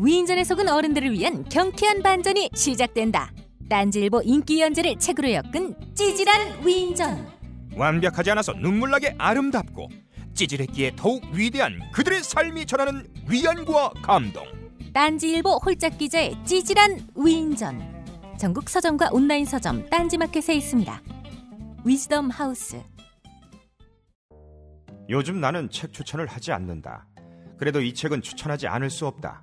위인전에 속은 어른들을 위한 경쾌한 반전이 시작된다. 딴지일보 인기 연재를 책으로 엮은 찌질한 위인전. 완벽하지 않아서 눈물나게 아름답고 찌질했기에 더욱 위대한 그들의 삶이 전하는 위안과 감동. 딴지일보 홀짝 기자의 찌질한 위인전. 전국 서점과 온라인 서점 딴지마켓에 있습니다. 위즈덤 하우스. 요즘 나는 책 추천을 하지 않는다. 그래도 이 책은 추천하지 않을 수 없다.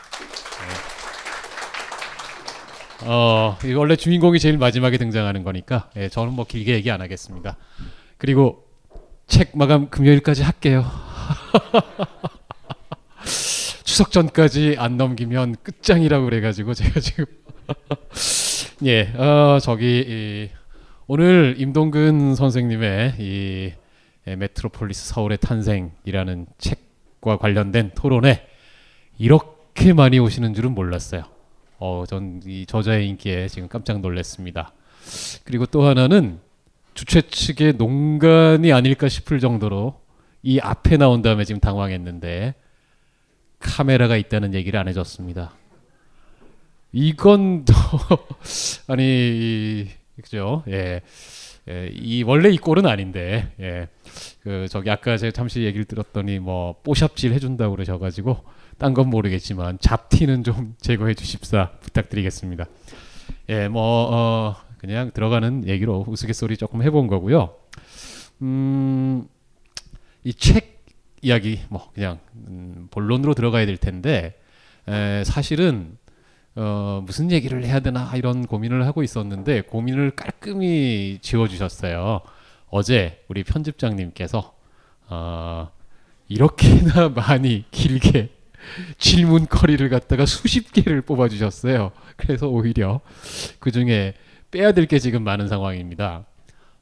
어, 이거 원래 주인공이 제일 마지막에 등장하는 거니까 예, 저는 뭐 길게 얘기 안 하겠습니다. 그리고 책 마감 금요일까지 할게요. 추석 전까지 안 넘기면 끝장이라고 그래가지고 제가 지금 예, 어, 저기 이, 오늘 임동근 선생님의 이 예, 메트로폴리스 서울의 탄생이라는 책과 관련된 토론에 이렇게 많이 오시는 줄은 몰랐어요. 어, 전 이 저자의 인기에 지금 깜짝 놀랐습니다. 그리고 또 하나는 주최 측의 농간이 아닐까 싶을 정도로 이 앞에 나온 다음에 지금 당황했는데 카메라가 있다는 얘기를 안 해줬습니다. 이건 또 아니 이- 그죠? 예. 예, 이 원래 이 꼴은 아닌데 예. 그 저기 아까 제가 잠시 얘기를 들었더니 뭐 뽀샵질 해준다고 그러셔가지고 딴 건 모르겠지만 잡티는 좀 제거해 주십사 부탁드리겠습니다. 예, 뭐 어, 그냥 들어가는 얘기로 우스갯소리 조금 해본 거고요. 음, 이 책 이야기 뭐 그냥 음, 본론으로 들어가야 될 텐데 에, 사실은 어, 무슨 얘기를 해야 되나 이런 고민을 하고 있었는데 고민을 깔끔히 지워주셨어요. 어제 우리 편집장님께서 어, 이렇게나 많이 길게 질문거리를 갖다가 수십 개를 뽑아주셨어요. 그래서 오히려 그 중에 빼야 될 게 지금 많은 상황입니다.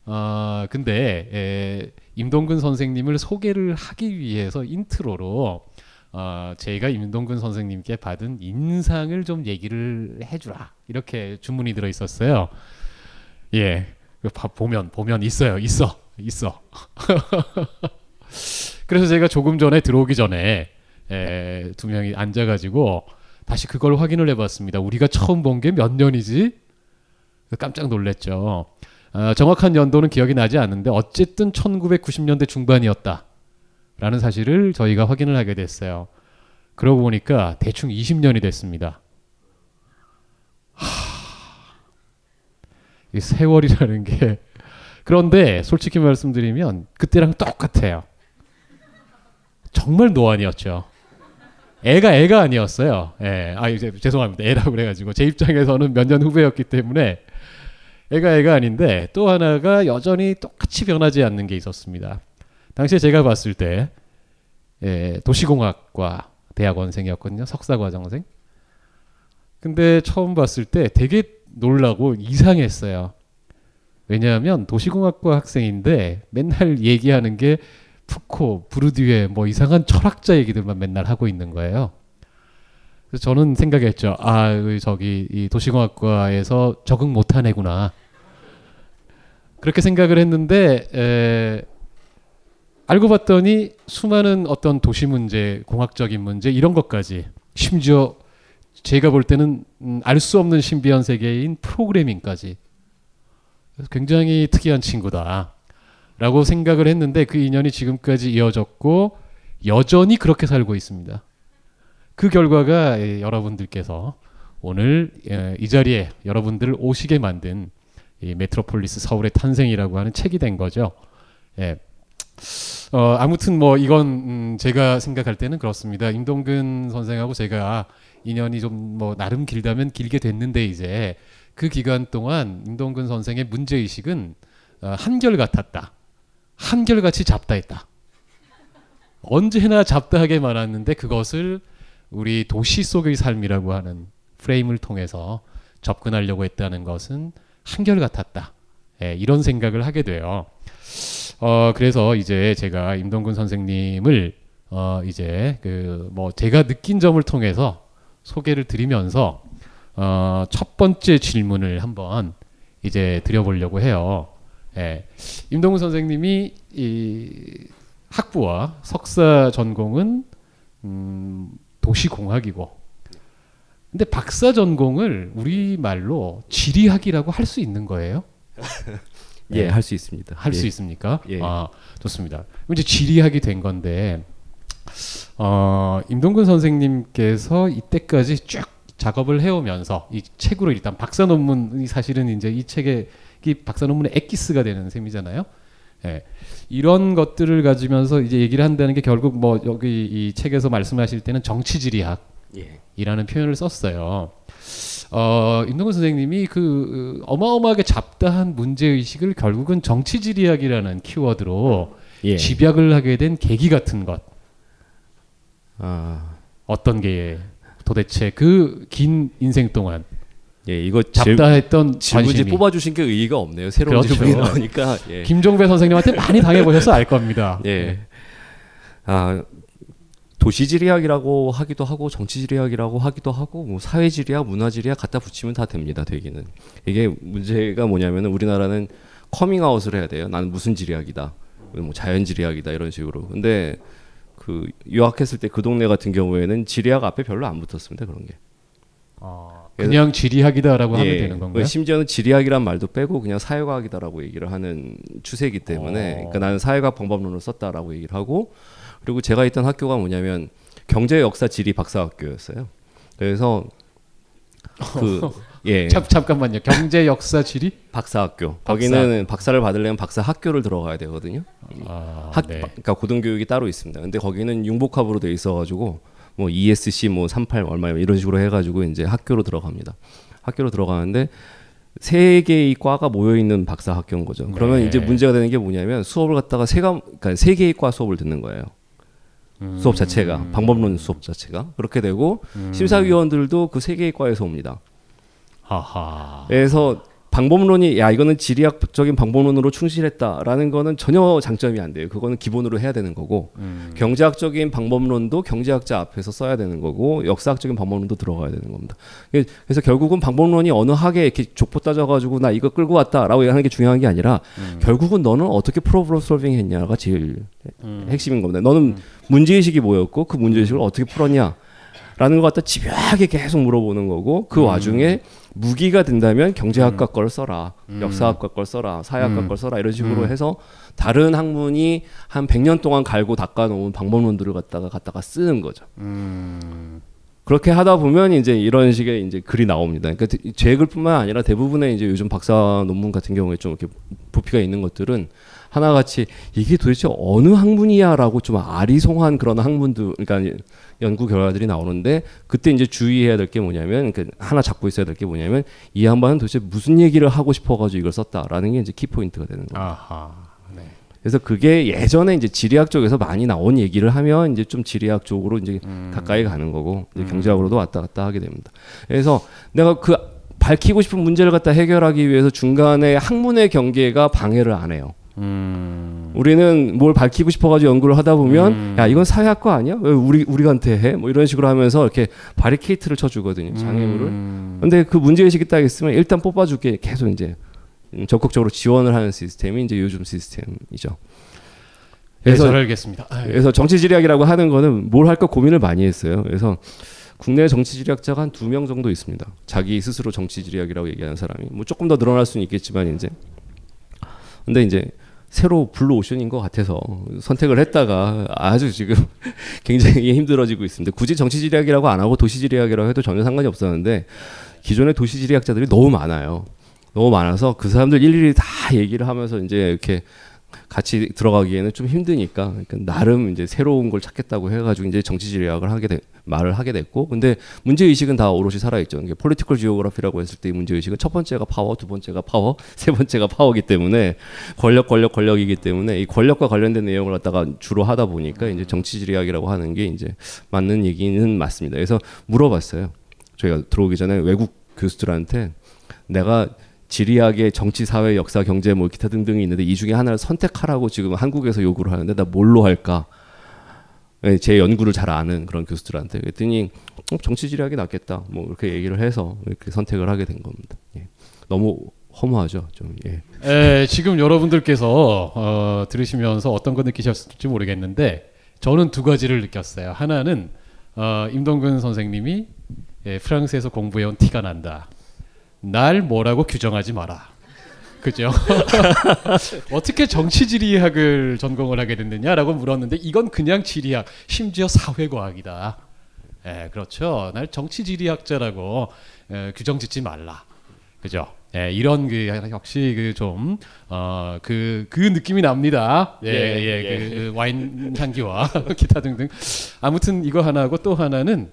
아 근데 에, 임동근 선생님을 소개를 하기 위해서 intro로 어, 제가 임동근 선생님께 받은 인상을 좀 얘기를 해주라 이렇게 주문이 들어 있었어요. 예, 그 봐- 보면 보면 있어요, 있어, 있어. 그래서 제가 조금 전에 들어오기 전에 에, 두 명이 앉아가지고 다시 그걸 확인을 해봤습니다. 우리가 처음 본 게 몇 년이지? 깜짝 놀랐죠. 어, 정확한 연도는 기억이 나지 않는데 어쨌든 1990년대 중반이었다. 라는 사실을 저희가 확인을 하게 됐어요. 그러고 보니까 대충 20년이 됐습니다. 하... 이 세월이라는 게 그런데 솔직히 말씀드리면 그때랑 똑같아요. 정말 노안이었죠. 애가 애가 아니었어요. 예. 아, 이제 죄송합니다. 애라고 그래가지고 제 입장에서는 몇 년 후배였기 때문에 애가 애가 아닌데 또 하나가 여전히 똑같이 변하지 않는 게 있었습니다. 당시에 제가 봤을 때 예, 도시공학과 대학원생이었거든요. 석사과정생. 근데 처음 봤을 때 되게 놀라고 이상했어요. 왜냐하면 도시공학과 학생인데 맨날 얘기하는 게 푸코, 부르디에 뭐 이상한 철학자 얘기들만 맨날 하고 있는 거예요. 그래서 저는 생각했죠. 아, 그 저기 이 도시공학과에서 적응 못한 애구나. 그렇게 생각을 했는데 에, 알고 봤더니 수많은 어떤 도시 문제, 공학적인 문제 이런 것까지 심지어 제가 볼 때는 음, 알수 없는 신비한 세계인 프로그래밍까지 굉장히 특이한 친구다 라고 생각을 했는데 그 인연이 지금까지 이어졌고 여전히 그렇게 살고 있습니다. 그 결과가 예, 여러분들께서 오늘 예, 이 자리에 여러분들을 오시게 만든 이 메트로폴리스 서울의 탄생이라고 하는 책이 된 거죠. 예. 어, 아무튼 뭐 이건 음, 제가 생각할 때는 그렇습니다. 임동근 선생하고 제가 인연이 좀 뭐 나름 길다면 길게 됐는데 이제 그 기간 동안 임동근 선생의 문제 의식은 어, 한결 같았다. 한결같이 잡다했다. 언제나 잡다하게 말았는데 그것을 우리 도시 속의 삶이라고 하는 프레임을 통해서 접근하려고 했다는 것은 한결 같았다. 예, 이런 생각을 하게 돼요. 어, 그래서 이제 제가 임동근 선생님을 어, 이제 그 뭐 제가 느낀 점을 통해서 소개를 드리면서 어, 첫 번째 질문을 한번 이제 드려보려고 해요. 예. 임동근 선생님이 이 학부와 석사 전공은 음, 도시공학이고 근데 박사 전공을 우리 말로 지리학이라고 할 수 있는 거예요? 예, 네. 할수 있습니다. 할수 예. 있습니까? 예. 아 좋습니다. 이제 지리학이 된 건데 어, 임동근 선생님께서 이때까지 쭉 작업을 해오면서 이 책으로 일단 박사 논문이 사실은 이제 이이 박사 논문의 엑기스가 되는 셈이잖아요. 예. 이런 것들을 가지면서 이제 얘기를 한다는 게 결국 뭐 여기 이 책에서 말씀하실 때는 정치지리학 예. 이라는 표현을 썼어요. 어, 임동근 선생님이 그 어, 어마어마하게 잡다한 문제 의식을 결국은 정치지리학이라는 키워드로 예. 집약을 하게 된 계기 같은 것 아, 어떤 게 도대체 그 긴 인생 동안 예, 이거 질- 잡다했던 질문지 뽑아주신 게 의의가 없네요. 새로운 그렇죠. 질문이 나오니까. 예. 김종배 선생님한테 많이 당해보셔서 알 겁니다. 예. 아 도시지리학이라고 하기도 하고 정치지리학이라고 하기도 하고 뭐 사회지리학, 문화지리학 갖다 붙이면 다 됩니다. 되기는 이게 문제가 뭐냐면 우리나라는 커밍아웃을 해야 돼요. 나는 무슨 지리학이다, 뭐 자연지리학이다 이런 식으로. 근데 그 유학했을 때 그 동네 같은 경우에는 지리학 앞에 별로 안 붙었습니다. 그런 게. 어, 그냥 지리학이다라고 하면 되는 건가요? 그 심지어는 지리학이란 말도 빼고 그냥 사회과학이다라고 얘기를 하는 추세이기 때문에 어. 그러니까 나는 사회과학 방법론을 썼다라고 얘기를 하고 그리고 제가 있던 학교가 뭐냐면 경제 역사 지리 박사학교였어요. 그래서 그 예. 잠, 잠깐만요. 경제 역사 지리? 박사학교. 박사. 거기는 박사를 받으려면 박사 학교를 들어가야 되거든요. 아, 학, 네. 그러니까 고등교육이 따로 있습니다. 근데 거기는 융복합으로 돼 있어가지고 뭐 ESC 뭐 38 얼마 이런 식으로 해가지고 이제 학교로 들어갑니다. 학교로 들어가는데 세 개의 과가 모여 있는 박사 학교인 거죠. 그러면 네. 이제 문제가 되는 게 뭐냐면 수업을 갖다가 세가 그러니까 세 개의 과 수업을 듣는 거예요. 수업 자체가 방법론 수업 자체가 그렇게 되고 심사위원들도 그 세 개의 과에서 옵니다. 하하. 그래서 방법론이 야 이거는 지리학적인 방법론으로 충실했다라는 거는 전혀 장점이 안 돼요. 그거는 기본으로 해야 되는 거고 음. 경제학적인 방법론도 경제학자 앞에서 써야 되는 거고 역사학적인 방법론도 들어가야 되는 겁니다. 그래서 결국은 방법론이 어느 학에 이렇게 족보 따져가지고 나 이거 끌고 왔다라고 하는 게 중요한 게 아니라 결국은 너는 어떻게 프로브럼 솔빙 했냐가 제일 핵심인 겁니다. 너는 문제의식이 뭐였고 그 문제의식을 어떻게 풀었냐 라는 것 갖다 집요하게 계속 물어보는 거고 그 와중에 무기가 된다면 경제학과 걸 써라 역사학과 걸 써라 사회학과 음. 걸 써라 이런 식으로 해서 다른 학문이 한 100년 동안 갈고 닦아놓은 방법론들을 갖다가 갖다가 쓰는 거죠. 음. 그렇게 하다 보면 이제 이런 식의 이제 글이 나옵니다. 그러니까 제 글뿐만 아니라 대부분의 이제 요즘 박사 논문 같은 경우에 좀 이렇게 부피가 있는 것들은 하나같이 이게 도대체 어느 학문이야라고 좀 아리송한 그런 학문들, 그러니까 연구 결과들이 나오는데 그때 이제 주의해야 될 게 뭐냐면 그 하나 잡고 있어야 될 게 뭐냐면 이 양반은 도대체 무슨 얘기를 하고 싶어가지고 이걸 썼다라는 게 이제 키 포인트가 되는 거예요. 아하. 네. 그래서 그게 예전에 이제 지리학 쪽에서 많이 나온 얘기를 하면 이제 좀 지리학 쪽으로 이제 가까이 가는 거고 이제 경제학으로도 왔다 갔다 하게 됩니다. 그래서 내가 그 밝히고 싶은 문제를 갖다 해결하기 위해서 중간에 학문의 경계가 방해를 안 해요. 음. 우리는 뭘 밝히고 싶어가지고 연구를 하다 보면 음. 야 이건 사회학과 아니야? 왜 우리 우리한테 해? 뭐 이런 식으로 하면서 이렇게 바리케이트를 쳐주거든요 장애물을. 음. 근데 그 문제 의식이 딱 있으면 일단 뽑아줄게 계속 이제 음, 적극적으로 지원을 하는 시스템이 이제 요즘 시스템이죠. 네, 그래서 잘 알겠습니다. 아, 예. 그래서 정치지리학이라고 하는 거는 뭘 할까 고민을 많이 했어요. 그래서 국내 정치지리학자가 한 두 명 정도 있습니다. 자기 스스로 정치지리학이라고 얘기하는 사람이 뭐 조금 더 늘어날 수는 있겠지만 이제 근데 이제 새로 블루 오션인 것 같아서 선택을 했다가 아주 지금 굉장히 힘들어지고 있습니다. 굳이 정치지리학이라고 안 하고 도시지리학이라고 해도 전혀 상관이 없었는데 기존의 도시지리학자들이 너무 많아요. 너무 많아서 그 사람들 일일이 다 얘기를 하면서 이제 이렇게 같이 들어가기에는 좀 힘드니까 그러니까 나름 이제 새로운 걸 찾겠다고 해가지고 이제 정치지리학을 하게 돼, 말을 하게 됐고 근데 문제 의식은 다 오롯이 살아있죠. 이게 political geography라고 했을 때 이 문제 의식은 첫 번째가 파워, 두 번째가 파워, 세 번째가 파워기 때문에 권력, 권력, 권력이기 때문에 이 권력과 관련된 내용을 갖다가 주로 하다 보니까 이제 정치지리학이라고 하는 게 이제 맞는 얘기는 맞습니다. 그래서 물어봤어요. 저희가 들어오기 전에 외국 교수들한테 내가 지리학의 정치, 사회, 역사, 경제 뭐 기타 등등이 있는데 이 중에 하나를 선택하라고 지금 한국에서 요구를 하는데 나 뭘로 할까? 예, 제 연구를 잘 아는 그런 교수들한테 그랬더니 어, 정치 지리학이 낫겠다. 뭐 이렇게 얘기를 해서 이렇게 선택을 하게 된 겁니다. 예. 너무 허무하죠, 좀. 예. 에, 지금 여러분들께서 어, 들으시면서 어떤 거 느끼셨을지 모르겠는데 저는 두 가지를 느꼈어요. 하나는 어, 임동근 선생님이 예, 프랑스에서 공부해온 티가 난다. 날 뭐라고 규정하지 마라. 그죠? 어떻게 정치 지리학을 전공을 하게 됐느냐라고 물었는데 이건 그냥 지리학, 심지어 사회과학이다. 예, 그렇죠. 날 정치 지리학자라고 예, 규정 짓지 말라. 그죠? 예, 이런 그 역시 그 좀 어 그 그 느낌이 납니다. 예, 예, 예, 예. 그, 그 와인 향기와 기타 등등. 아무튼 이거 하나하고 또 하나는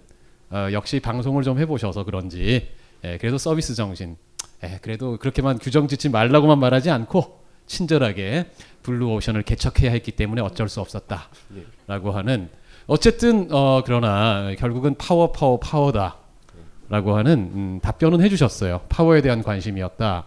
어, 역시 방송을 좀 해보셔서 그런지 예, 그래도 서비스 정신. 예, 그래도 그렇게만 규정 짓지 말라고만 말하지 않고 친절하게 블루 오션을 개척해야 했기 때문에 어쩔 수 없었다라고 하는 어쨌든 어 그러나 결국은 파워 파워 파워다. 라고 하는 음, 답변은 해주셨어요. 파워에 대한 관심이었다.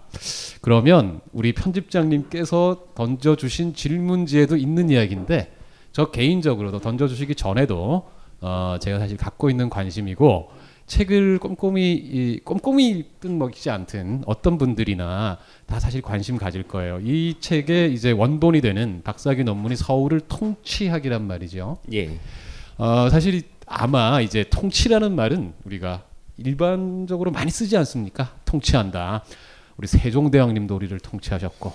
그러면 우리 편집장님께서 던져주신 질문지에도 있는 이야기인데 저 개인적으로도 던져주시기 전에도 어, 제가 사실 갖고 있는 관심이고 책을 꼼꼼히 이, 꼼꼼히 읽든 읽지 않든 어떤 분들이나 다 사실 관심 가질 거예요. 이 책의 이제 원본이 되는 박사학위 논문이 서울을 통치하기란 말이죠. 예. 어, 사실 이- 아마 이제 통치라는 말은 우리가 일반적으로 많이 쓰지 않습니까? 통치한다. 우리 세종대왕님도 우리를 통치하셨고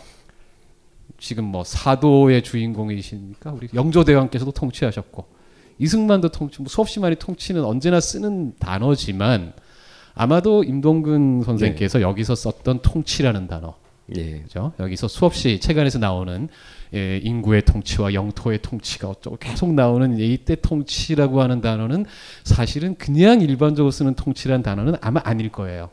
지금 뭐 사도의 주인공이십니까? 우리 영조대왕께서도 통치하셨고 이승만도 통치, 뭐 수없이 많이 통치는 언제나 쓰는 단어지만 아마도 임동근 선생께서 여기서 썼던 통치라는 단어 예. 그죠? 여기서 수없이 책 안에서 나오는 예, 인구의 통치와 영토의 통치가 어쩌고 계속 나오는 이때 통치라고 하는 단어는 사실은 그냥 일반적으로 쓰는 통치라는 단어는 아마 아닐 거예요.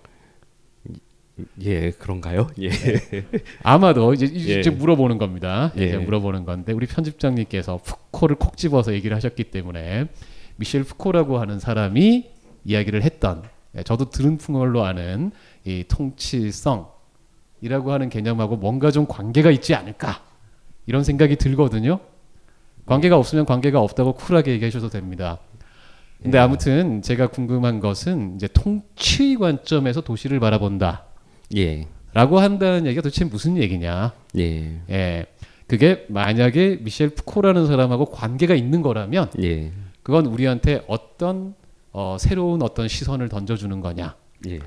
예, 그런가요? 예. 아마도 이제, 이제 예. 물어보는 겁니다. 예. 이제 물어보는 건데 우리 편집장님께서 푸코를 콕 집어서 얘기를 하셨기 때문에 미셸 푸코라고 하는 사람이 이야기를 했던 예, 저도 들은 풍월로 아는 이 통치성이라고 하는 개념하고 뭔가 좀 관계가 있지 않을까 이런 생각이 들거든요. 관계가 없으면 관계가 없다고 쿨하게 얘기해 주셔도 됩니다. 근데 아무튼 제가 궁금한 것은 이제 통치 관점에서 도시를 바라본다. 예. 라고 한다는 얘기가 도대체 무슨 얘기냐? 예. 예. 그게 만약에 미셸 푸코라는 사람하고 관계가 있는 거라면 예. 그건 우리한테 어떤 어, 새로운 어떤 시선을 던져주는 거냐? 예.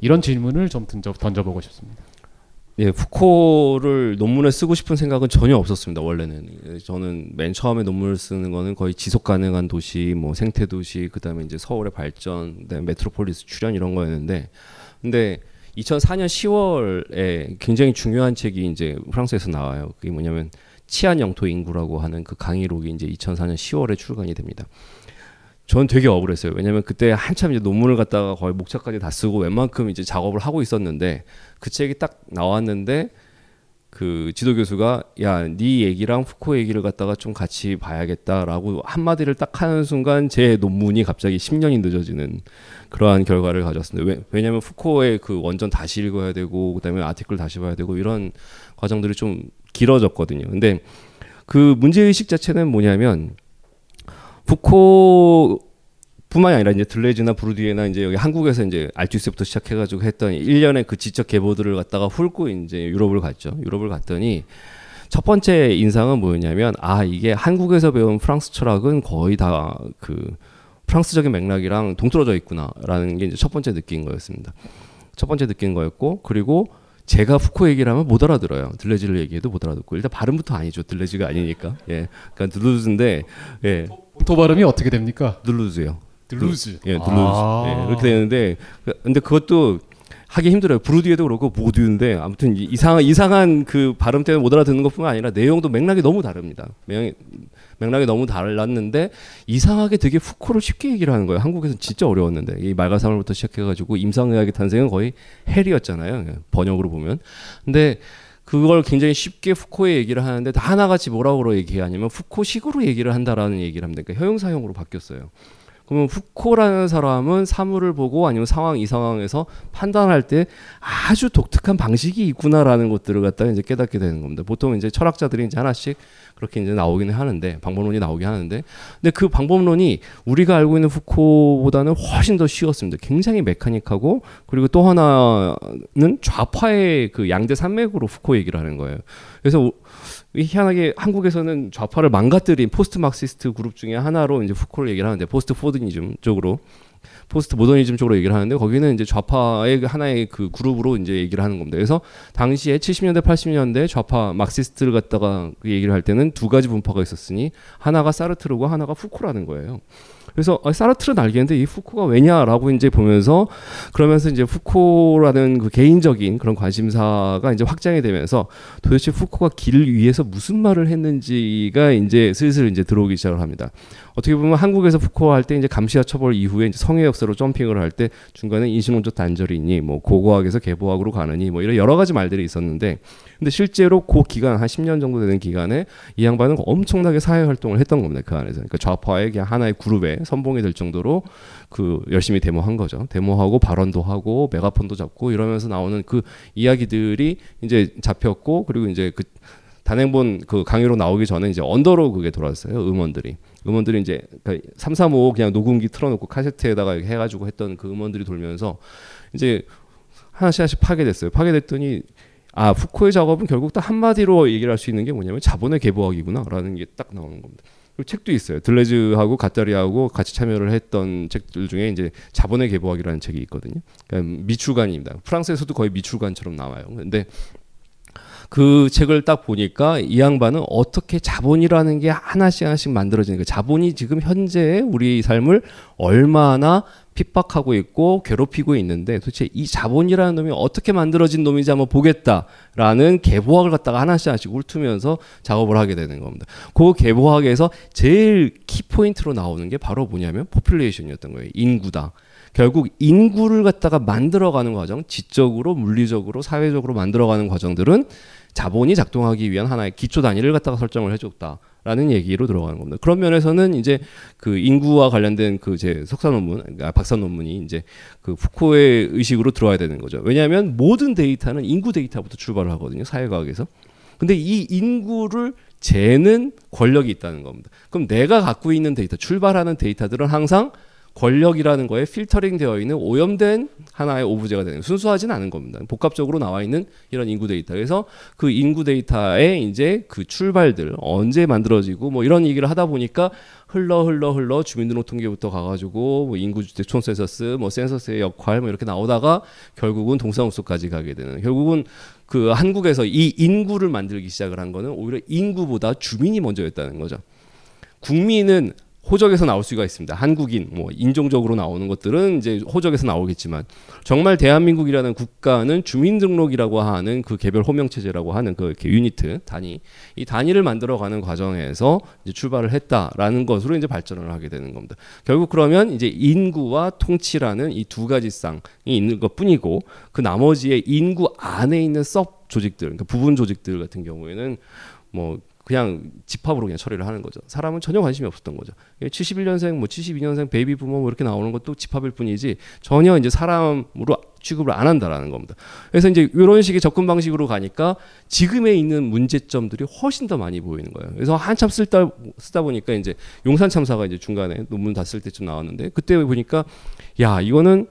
이런 질문을 좀 던져, 던져보고 싶습니다. 예, 푸코를 논문에 쓰고 싶은 생각은 전혀 없었습니다. 원래는 예, 저는 맨 처음에 논문을 쓰는 거는 거의 지속 가능한 도시, 뭐 생태 도시, 그다음에 이제 서울의 발전, 메트로폴리스 출현 이런 거였는데, 근데 2004년 10월에 굉장히 중요한 책이 이제 프랑스에서 나와요. 그게 뭐냐면 치안 영토 인구라고 하는 그 강의록이 이제 2004년 10월에 출간이 됩니다. 저는 되게 억울했어요. 왜냐면 그때 한참 이제 논문을 갖다가 거의 목차까지 다 쓰고 웬만큼 이제 작업을 하고 있었는데 그 책이 딱 나왔는데 그 지도 교수가 야, 네 얘기랑 푸코 얘기를 갖다가 좀 같이 봐야겠다라고 한마디를 딱 하는 순간 제 논문이 갑자기 10년이 늦어지는 그러한 결과를 가졌습니다. 왜, 왜냐하면 푸코의 그 원전 다시 읽어야 되고 그다음에 아티클 다시 봐야 되고 이런 과정들이 좀 길어졌거든요. 근데 그 문제 의식 자체는 뭐냐면 푸코 뿐만이 아니라 이제 들레즈나 브루디에나 이제 여기 한국에서 이제 알투스부터 시작해가지고 했던 일련의 그 지적 계보들을 갖다가 훑고 이제 유럽을 갔죠. 유럽을 갔더니 첫 번째 인상은 뭐였냐면 아 이게 한국에서 배운 프랑스 철학은 거의 다 그 프랑스적인 맥락이랑 동떨어져 있구나라는 게 이제 첫 번째 느낀 거였습니다. 첫 번째 느낀 거였고 그리고 제가 푸코 얘기를 하면 못 알아들어요. 들레즈를 얘기해도 못 알아듣고 일단 발음부터 아니죠. 들레즈가 아니니까. 예. 그러니까 들루즈인데 예. 도 발음이 어떻게 됩니까? 들루즈요. 들루즈. 예, 들루즈. 아. 예, 이렇게 되는데 그- 근데 그것도 하기 힘들어요. 브루디에도 그렇고 모두인데 아무튼 이- 이상한 이상한 그 발음 때문에 못 알아듣는 것뿐만 아니라 내용도 맥락이 너무 다릅니다. 맥락이, 맥락이 너무 달랐는데 이상하게 되게 푸코를 쉽게 얘기를 하는 거예요. 한국에서는 진짜 어려웠는데 이 말가사물부터 시작해가지고 임상의학의 탄생은 거의 헬이었잖아요. 예, 번역으로 보면. 근데 그걸 굉장히 쉽게 푸코의 얘기를 하는데 다 하나같이 뭐라고 얘기하냐면 푸코식으로 얘기를 한다라는 얘기를 합니다. 그러니까 형용사형으로 바뀌었어요. 그러면 푸코라는 사람은 사물을 보고 아니면 상황 이 상황에서 판단할 때 아주 독특한 방식이 있구나라는 것들을 갖다가 이제 깨닫게 되는 겁니다. 보통 이제 철학자들이 이제 하나씩 그렇게 이제 나오기는 하는데 방법론이 나오긴 하는데 근데 그 방법론이 우리가 알고 있는 푸코보다는 훨씬 더 쉬웠습니다. 굉장히 메카닉하고 그리고 또 하나는 좌파의 그 양대 산맥으로 푸코 얘기를 하는 거예요. 그래서 희한하게 한국에서는 좌파를 망가뜨린 post Marxist 그룹 중에 하나로 이제 푸코를 얘기를 하는데 포스트 포디즘 쪽으로 포스트 모더니즘 쪽으로 얘기를 하는데 거기는 이제 좌파의 그 하나의 그 그룹으로 이제 얘기를 하는 겁니다. 그래서 당시에 70년대 80년대 좌파 Marxist를 갖다가 그 얘기를 할 때는 두 가지 분파가 있었으니 하나가 사르트르고 하나가 푸코라는 거예요. 그래서 아, 사르트르는 알겠는데 이 푸코가 왜냐라고 이제 보면서 그러면서 이제 푸코라는 그 개인적인 그런 관심사가 이제 확장이 되면서 도대체 푸코가 길 위에서 무슨 말을 했는지가 이제 슬슬 이제 들어오기 시작을 합니다. 어떻게 보면 한국에서 푸코 할때 이제 감시와 처벌 이후에 이제 성의 역사로 점핑을 할 때 중간에 인신론적 단절이니 뭐 고고학에서 개보학으로 가느니 뭐 이런 여러 가지 말들이 있었는데 근데 실제로 그 기간 한 10년 정도 되는 기간에 이 양반은 엄청나게 사회 활동을 했던 겁니다. 그 안에서. 그러니까 좌파의 그냥 하나의 그룹에 선봉이 될 정도로 그 열심히 데모한 거죠. 데모하고 발언도 하고 메가폰도 잡고 이러면서 나오는 그 이야기들이 이제 잡혔고 그리고 이제 그 단행본 그 강의로 나오기 전에 이제 언더로 그게 돌았어요. 음원들이. 음원들이 이제 그러니까 335 그냥 녹음기 틀어놓고 카세트에다가 이렇게 해가지고 했던 그 음원들이 돌면서 이제 하나씩 하나씩 파괴됐어요. 파괴됐더니 아 푸코의 작업은 결국 딱 한마디로 얘기를 할 수 있는 게 뭐냐면 자본의 개보학이구나라는 게 딱 나오는 겁니다. 그리고 책도 있어요. 들레즈하고 가짜리하고 같이 참여를 했던 책들 중에 이제 자본의 개보학이라는 책이 있거든요. 그러니까 미출간입니다. 프랑스에서도 거의 미출간처럼 나와요. 근데 그 책을 딱 보니까 이 양반은 어떻게 자본이라는 게 하나씩 하나씩 만들어지는 그 자본이 지금 현재 우리 삶을 얼마나 핍박하고 있고 괴롭히고 있는데 도대체 이 자본이라는 놈이 어떻게 만들어진 놈인지 한번 보겠다라는 개보학을 갖다가 하나씩 하나씩 훑으면서 작업을 하게 되는 겁니다. 그 개보학에서 제일 키포인트로 나오는 게 바로 뭐냐면 포퓰레이션이었던 거예요. 인구다. 결국 인구를 갖다가 만들어가는 과정, 지적으로, 물리적으로, 사회적으로 만들어가는 과정들은 자본이 작동하기 위한 하나의 기초 단위를 갖다가 설정을 해줬다 라는 얘기로 들어가는 겁니다. 그런 면에서는 이제 그 인구와 관련된 그 제 석사 논문, 아, 박사 논문이 이제 그 푸코의 의식으로 들어와야 되는 거죠. 왜냐하면 모든 데이터는 인구 데이터부터 출발을 하거든요. 사회과학에서. 근데 이 인구를 재는 권력이 있다는 겁니다. 그럼 내가 갖고 있는 데이터, 출발하는 데이터들은 항상 권력이라는 거에 필터링 되어 있는 오염된 하나의 오브제가 되는 순수하진 않은 겁니다. 복합적으로 나와 있는 이런 인구 데이터. 그래서 그 인구 데이터의 이제 그 출발들 언제 만들어지고 뭐 이런 얘기를 하다 보니까 흘러 흘러 흘러 주민등록통계부터 가가지고 뭐 인구주택 총센서스 뭐 센서스의 역할 뭐 이렇게 나오다가 결국은 동사무소까지 가게 되는 결국은 그 한국에서 이 인구를 만들기 시작을 한 거는 오히려 인구보다 주민이 먼저였다는 거죠. 국민은 호적에서 나올 수가 있습니다. 한국인, 뭐 인종적으로 나오는 것들은 이제 호적에서 나오겠지만 정말 대한민국이라는 국가는 주민등록이라고 하는 그 개별 호명 체제라고 하는 그 이렇게 유니트 단위 이 단위를 만들어 가는 과정에서 이제 출발을 했다라는 것으로 이제 발전을 하게 되는 겁니다. 결국 그러면 이제 인구와 통치라는 이 두 가지 쌍이 있는 것뿐이고 그 나머지의 인구 안에 있는 섭 조직들, 그러니까 부분 조직들 같은 경우에는 뭐 그냥 집합으로 그냥 처리를 하는 거죠. 사람은 전혀 관심이 없었던 거죠. 71년생, 뭐 72년생 베이비 부머 뭐 이렇게 나오는 것도 집합일 뿐이지 전혀 이제 사람으로 취급을 안 한다라는 겁니다. 그래서 이제 이런 식의 접근 방식으로 가니까 지금에 있는 문제점들이 훨씬 더 많이 보이는 거예요. 그래서 한참 쓰다 쓰다 보니까 이제 용산 참사가 이제 중간에 논문 다 쓸 때쯤 나왔는데 그때 보니까 야 이거는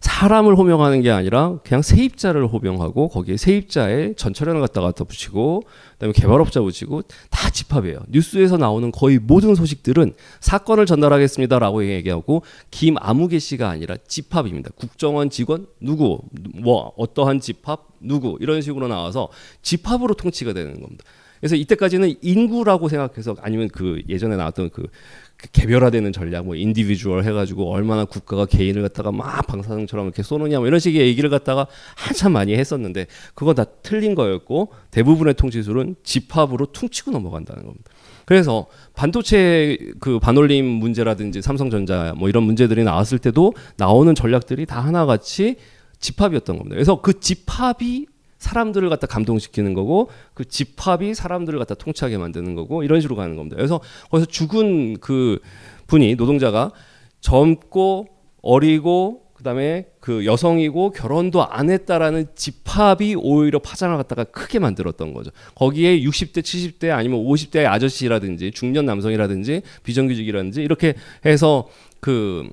사람을 호명하는 게 아니라 그냥 세입자를 호명하고 거기에 세입자의 전철연을 갖다가 붙이고 그다음에 개발업자 붙이고 다 집합이에요. 뉴스에서 나오는 거의 모든 소식들은 사건을 전달하겠습니다라고 얘기하고 김아무개 씨가 아니라 집합입니다. 국정원 직원 누구 뭐 어떠한 집합 누구 이런 식으로 나와서 집합으로 통치가 되는 겁니다. 그래서 이때까지는 인구라고 생각해서 아니면 그 예전에 나왔던 그, 그 개별화되는 전략, 뭐 individual 해가지고 얼마나 국가가 개인을 갖다가 막 방사능처럼 이렇게 쏘느냐, 뭐 이런 식의 얘기를 갖다가 한참 많이 했었는데 그거 다 틀린 거였고 대부분의 통치술은 집합으로 퉁치고 넘어간다는 겁니다. 그래서 반도체 그 반올림 문제라든지 삼성전자 뭐 이런 문제들이 나왔을 때도 나오는 전략들이 다 하나같이 집합이었던 겁니다. 그래서 그 집합이 사람들을 갖다 감동시키는 거고 그 집합이 사람들을 갖다 통치하게 만드는 거고 이런 식으로 가는 겁니다. 그래서 거기서 죽은 그 분이 노동자가 젊고 어리고 그다음에 그 여성이고 결혼도 안 했다라는 집합이 오히려 파장을 갖다가 크게 만들었던 거죠. 거기에 60대, 70대 아니면 50대 아저씨라든지 중년 남성이라든지 비정규직이라든지 이렇게 해서 그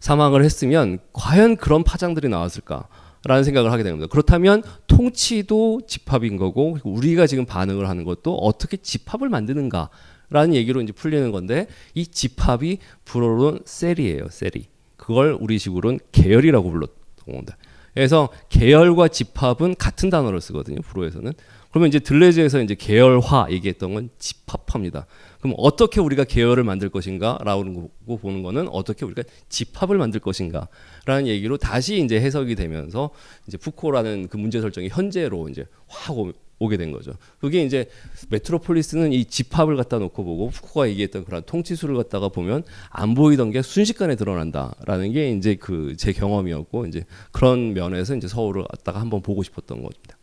사망을 했으면 과연 그런 파장들이 나왔을까? 라는 생각을 하게 됩니다. 그렇다면 통치도 집합인 거고 우리가 지금 반응을 하는 것도 어떻게 집합을 만드는가 라는 얘기로 이제 풀리는 건데 이 집합이 불어로는 셀이에요. 셀이. 그걸 우리식으로는 계열이라고 불렀던 겁니다. 그래서 계열과 집합은 같은 단어를 쓰거든요. 불어에서는. 그러면 이제 들레즈에서 이제 계열화 얘기했던 건 집합화입니다. 그럼 어떻게 우리가 계열을 만들 것인가라고 보는 거는 어떻게 우리가 집합을 만들 것인가라는 얘기로 다시 이제 해석이 되면서 이제 푸코라는 그 문제 설정이 현재로 이제 확 오게 된 거죠. 그게 이제 메트로폴리스는 이 집합을 갖다 놓고 보고 푸코가 얘기했던 그런 통치수를 갖다가 보면 안 보이던 게 순식간에 드러난다라는 게 이제 그 제 경험이었고 이제 그런 면에서 이제 서울을 갖다가 한번 보고 싶었던 겁니다.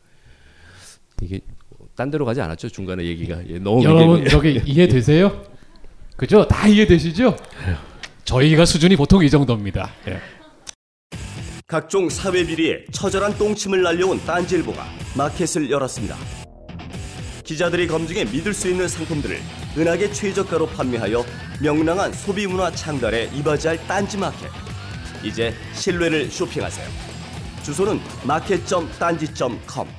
이게 딴 데로 가지 않았죠 중간에 얘기가 예, 너무 여러분 여기 이해되세요? 그죠? 다 이해되시죠? 저희가 수준이 보통 이 정도입니다. 예. 각종 사회 비리에 처절한 똥침을 날려온 딴지일보가 마켓을 열었습니다. 기자들이 검증해 믿을 수 있는 상품들을 은하계 최저가로 판매하여 명랑한 소비 문화 창달에 이바지할 딴지 마켓. 이제 신뢰를 쇼핑하세요. 주소는 마켓.딴지.com.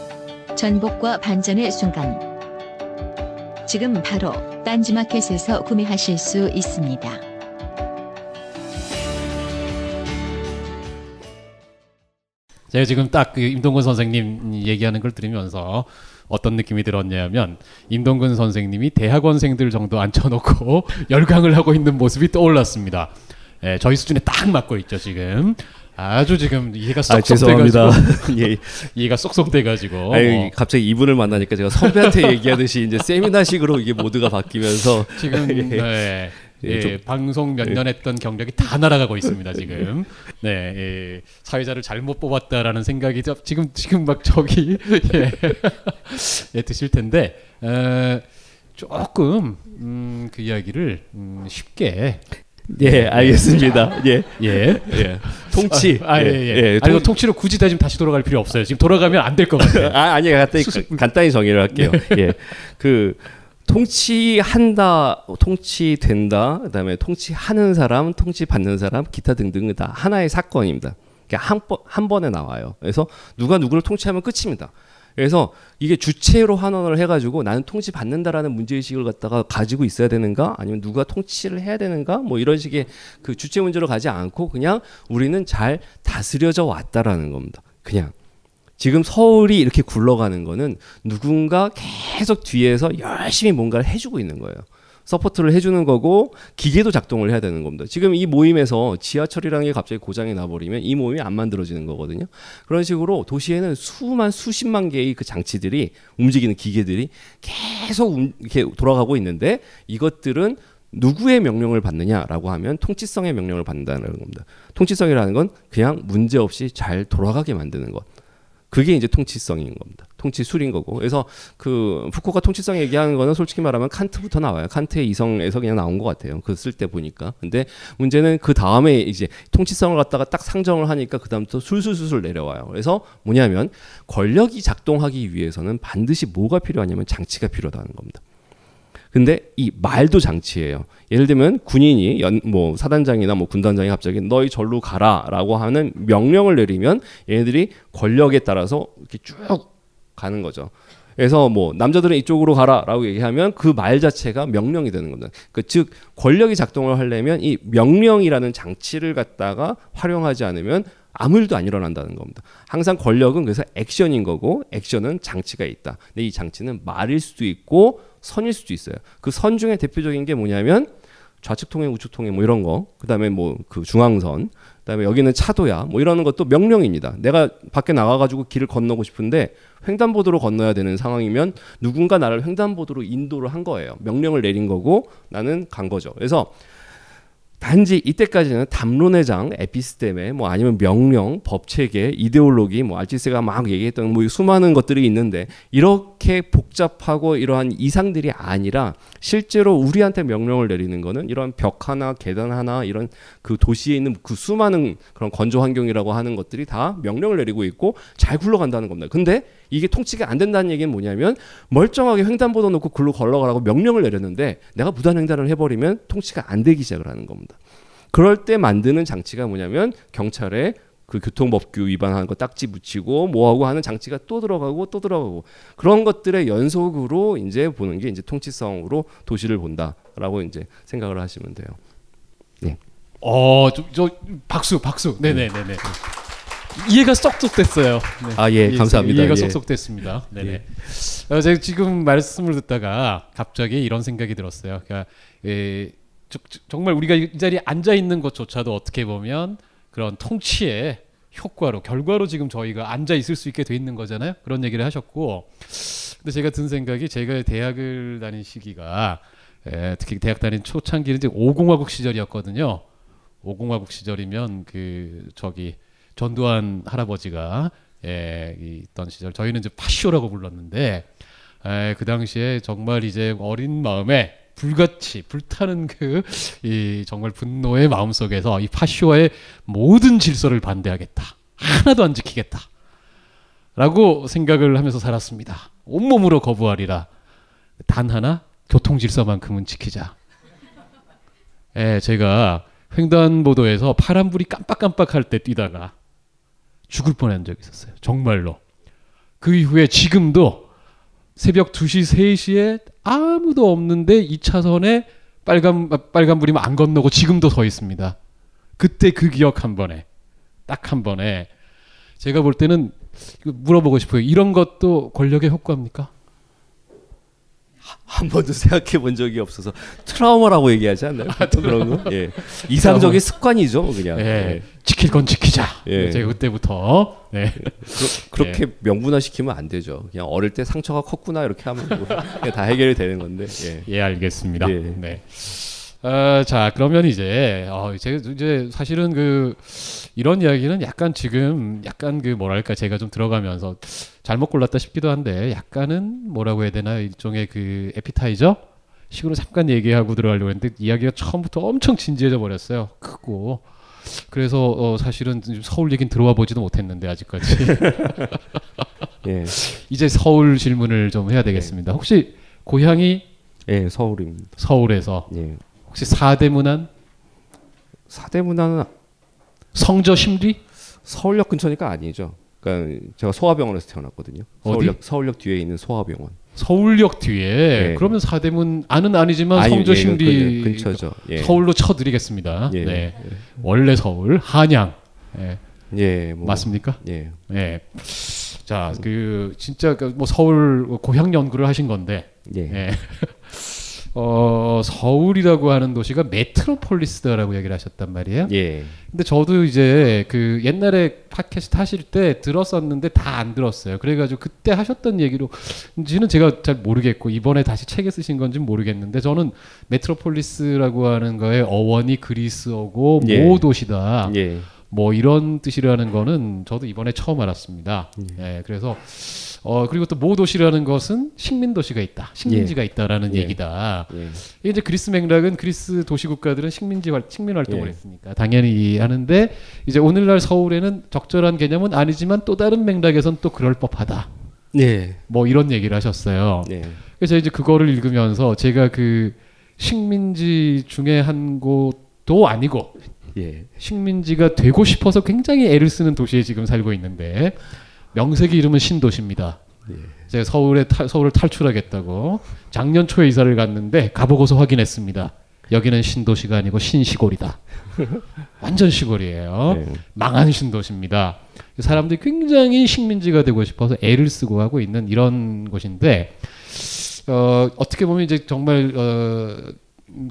전복과 반전의 순간. 지금 바로 딴지마켓에서 구매하실 수 있습니다. 제가 지금 딱 그 임동근 선생님 얘기하는 걸 들으면서 어떤 느낌이 들었냐면 임동근 선생님이 대학원생들 정도 앉혀놓고 열강을 하고 있는 모습이 떠올랐습니다. 예, 저희 수준에 딱 맞고 있죠 지금. 아주 지금 이해가 쏙쏙 아, 죄송합니다. 예. 이해가 쏙쏙 돼가지고. 어. 갑자기 이분을 만나니까 제가 선배한테 얘기하듯이 이제 세미나식으로 이게 모드가 바뀌면서 지금 예. 네. 예, 예, 방송 몇년 예. 했던 경력이 다 날아가고 있습니다 지금. 네, 예, 사회자를 잘못 뽑았다라는 생각이 지금 지금 막 저기 예, 예 드실 텐데 에, 조금 음, 그 이야기를 음, 쉽게 예, 알겠습니다. 예. 예. 예. 통치. 아, 아 예, 예. 예. 아니, 통... 통치로 굳이 다 지금 다시 돌아갈 필요 없어요. 지금 돌아가면 안 될 것 같아요. 아, 아니, 간단히, 간단히 정의를 할게요. 네. 예. 그, 통치한다, 통치된다, 그 다음에 통치하는 사람, 통치받는 사람, 기타 등등 다 하나의 사건입니다. 한, 번, 한 번에 나와요. 그래서 누가 누구를 통치하면 끝입니다. 그래서 이게 주체로 환원을 해가지고 나는 통치 받는다라는 문제의식을 갖다가 가지고 있어야 되는가 아니면 누가 통치를 해야 되는가 뭐 이런 식의 그 주체 문제로 가지 않고 그냥 우리는 잘 다스려져 왔다라는 겁니다. 그냥 지금 서울이 이렇게 굴러가는 거는 누군가 계속 뒤에서 열심히 뭔가를 해주고 있는 거예요. support를 해주는 거고 기계도 작동을 해야 되는 겁니다. 지금 이 모임에서 지하철이라는 게 갑자기 고장이 나버리면 이 모임이 안 만들어지는 거거든요. 그런 식으로 도시에는 수만 수십만 개의 그 장치들이 움직이는 기계들이 계속 움- 이렇게 돌아가고 있는데 이것들은 누구의 명령을 받느냐라고 하면 통치성의 명령을 받는다는 겁니다. 통치성이라는 건 그냥 문제 없이 잘 돌아가게 만드는 것. 그게 이제 통치성인 겁니다. 통치술인 거고. 그래서 그 푸코가 통치성 얘기하는 거는 솔직히 말하면 칸트부터 나와요. 칸트의 이성에서 그냥 나온 것 같아요. 그 쓸 때 보니까. 근데 문제는 그 다음에 이제 통치성을 갖다가 딱 상정을 하니까 그 다음부터 술술술술 내려와요. 그래서 뭐냐면 권력이 작동하기 위해서는 반드시 뭐가 필요하냐면 장치가 필요하다는 겁니다. 근데 이 말도 장치예요. 예를 들면 군인이 연, 뭐 사단장이나 뭐 군단장이 갑자기 너희 절로 가라라고 하는 명령을 내리면 얘네들이 권력에 따라서 이렇게 쭉 가는 거죠. 그래서 뭐 남자들은 이쪽으로 가라라고 얘기하면 그 말 자체가 명령이 되는 겁니다. 그 즉 권력이 작동을 하려면 이 명령이라는 장치를 갖다가 활용하지 않으면 아무 일도 안 일어난다는 겁니다. 항상 권력은 그래서 액션인 거고 액션은 장치가 있다. 근데 이 장치는 말일 수도 있고 선일 수도 있어요. 그 선 중에 대표적인 게 뭐냐면 좌측 통행, 우측 통행 뭐 이런 거. 그다음에 뭐 그 중앙선. 그다음에 여기는 차도야. 뭐 이러는 것도 명령입니다. 내가 밖에 나가 가지고 길을 건너고 싶은데 횡단보도로 건너야 되는 상황이면 누군가 나를 횡단보도로 인도를 한 거예요. 명령을 내린 거고 나는 간 거죠. 그래서 단지 이때까지는 담론의 장, 에피스템에 뭐 아니면 명령, 법체계, 이데올로기, 뭐 알지스가 막 얘기했던 뭐 수많은 것들이 있는데 이렇게 복잡하고 이러한 이상들이 아니라 실제로 우리한테 명령을 내리는 거는 이런 벽 하나, 계단 하나 이런 그 도시에 있는 그 수많은 그런 건조 환경이라고 하는 것들이 다 명령을 내리고 있고 잘 굴러간다는 겁니다. 근데 이게 통치가 안 된다는 얘기는 뭐냐면 멀쩡하게 횡단보도 놓고 글로 걸러가라고 명령을 내렸는데 내가 무단 횡단을 해버리면 통치가 안 되기 시작을 하는 겁니다. 그럴 때 만드는 장치가 뭐냐면 경찰에 그 교통법규 위반하는 거 딱지 붙이고 뭐하고 하는 장치가 또 들어가고 또 들어가고 그런 것들의 연속으로 이제 보는 게 이제 통치성으로 도시를 본다라고 이제 생각을 하시면 돼요. 어, 저, 저 박수, 박수. 네, 네, 네, 네. 이해가 쏙쏙 됐어요. 네. 아, 예, 감사합니다. 이해가 예. 쏙쏙 됐습니다. 네, 네. 어, 제가 지금 말씀을 듣다가 갑자기 이런 생각이 들었어요. 그러니까 저- 저- 정말 우리가 이 자리에 앉아 있는 것조차도 어떻게 보면 그런 통치의 효과로 결과로 지금 저희가 앉아 있을 수 있게 돼 있는 거잖아요. 그런 얘기를 하셨고, 근데 제가 든 생각이 제가 대학을 다닌 시기가 에, 특히 대학 다닌 초창기는 이제 오공화국 시절이었거든요. 오공화국 시절이면 그 저기 전두환 할아버지가 예, 이 있던 시절 저희는 이제 파쇼라고 불렀는데 에, 그 당시에 정말 이제 어린 마음에 불같이 불타는 그 이 정말 분노의 마음 속에서 이 파쇼와의 모든 질서를 반대하겠다. 하나도 안 지키겠다 라고 생각을 하면서 살았습니다. 온몸으로 거부하리라. 단 하나 교통 질서만큼은 지키자. 예, 제가 횡단보도에서 파란불이 깜빡깜빡할 때 뛰다가 죽을 뻔한 적이 있었어요. 정말로. 그 이후에 지금도 새벽 2시, 3시에 아무도 없는데 2차선에 빨간 빨간불이면 안 건너고 지금도 서 있습니다. 그때 그 기억 한 번에 딱 한 번에 제가 볼 때는 물어보고 싶어요. 이런 것도 권력의 효과입니까? 한 번도 생각해 본 적이 없어서 트라우마라고 얘기하지 않나요? 보통 그런 거? 예. 이상적인 습관이죠, 그냥. 예. 예. 지킬 건 지키자. 예. 제가 그때부터 네. 그 렇게 명분화 시키면 안 되죠. 그냥 어릴 때 상처가 컸구나 이렇게 하면 뭐 다 해결이 되는 건데. 예. 예, 알겠습니다. 예. 네. 어, 자, 그러면 이제 어, 제가 이제 사실은 그 이런 이야기는 약간 지금 약간 그 뭐랄까 제가 좀 들어가면서 잘못 골랐다 싶기도 한데 약간은 뭐라고 해야 되나 일종의 그 에피타이저 식으로 잠깐 얘기하고 들어가려고 했는데 이야기가 처음부터 엄청 진지해져 버렸어요. 크고. 그래서 어, 사실은 서울 얘기는 들어와 보지도 못했는데 아직까지 예. 이제 서울 질문을 좀 해야 되겠습니다. 혹시 고향이 예, 서울입니다. 서울에서 예. 혹시 사대문안 사대 문화는 성저 심리 서울역 근처니까 아니죠. 그러니까 제가 소아병원에서 태어났거든요. 어디? 서울역 서울역 뒤에 있는 소아병원. 서울역 뒤에 네. 그러면 사대문 아는 아니지만 아니, 성조 예, 신비 근- 근처죠. 예. 서울로 쳐드리겠습니다. 예. 네. 원래 서울 한양 예. 예, 뭐, 맞습니까? 예. 예. 자, 그 진짜 그뭐 서울 고향 연구를 하신 건데 예. 예. 어, 서울이라고 하는 도시가 메트로폴리스다라고 얘기를 하셨단 말이에요. 예. 근데 저도 이제 그 옛날에 팟캐스트 하실 때 들었었는데 다 안 들었어요. 그래가지고 그때 하셨던 얘기로지는 제가 잘 모르겠고 이번에 다시 책에 쓰신 건지 는 모르겠는데 저는 메트로폴리스라고 하는 거에 어원이 그리스어고 예. 모 도시다. 예. 뭐 이런 뜻이라는 거는 저도 이번에 처음 알았습니다. 예, 그래서 어 그리고 또 모 도시라는 것은 식민 도시가 있다, 식민지가 있다라는 예. 얘기다. 예. 이게 이제 그리스 맥락은 그리스 도시 국가들은 식민지 활, 식민 활동을 예. 했으니까 당연히 하는데 이제 오늘날 서울에는 적절한 개념은 아니지만 또 다른 맥락에선 또 그럴 법하다. 예. 뭐 이런 얘기를 하셨어요. 예. 그래서 이제 그거를 읽으면서 제가 그 식민지 중에 한 곳도 아니고 예. 식민지가 되고 싶어서 굉장히 애를 쓰는 도시에 지금 살고 있는데 명색이 이름은 신도시입니다. 제가 서울에 탈- 서울을 탈출하겠다고 작년 초에 이사를 갔는데 가보고서 확인했습니다. 여기는 신도시가 아니고 신시골이다. 완전 시골이에요. 네. 망한 신도시입니다. 사람들이 굉장히 식민지가 되고 싶어서 애를 쓰고 하고 있는 이런 곳인데 어, 어떻게 보면 이제 정말 어,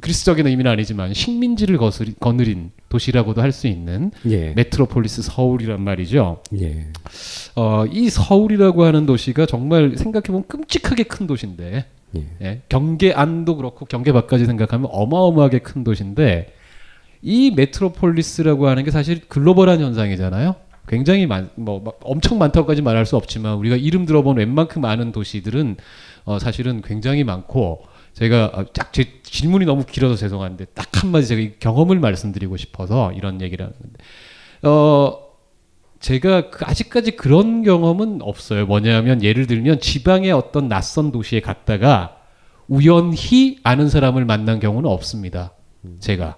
그리스적인 의미는 아니지만 식민지를 거스리, 거느린 도시라고도 할 수 있는 예. 메트로폴리스 서울이란 말이죠. 예. 어, 이 서울이라고 하는 도시가 정말 생각해보면 끔찍하게 큰 도시인데 예. 예, 경계 안도 그렇고 경계 밖까지 생각하면 어마어마하게 큰 도시인데 이 메트로폴리스라고 하는 게 사실 글로벌한 현상이잖아요. 굉장히 많, 뭐막 엄청 많다고까지 말할 수 없지만 우리가 이름 들어본 웬만큼 많은 도시들은 어, 사실은 굉장히 많고 제가 아, 딱제 질문이 너무 길어서 죄송한데 딱 한마디 제가 이 경험을 말씀드리고 싶어서 이런 얘기를 하는데 어 제가 그 아직까지 그런 경험은 없어요. 뭐냐면 예를 들면 지방의 어떤 낯선 도시에 갔다가 우연히 아는 사람을 만난 경우는 없습니다. 제가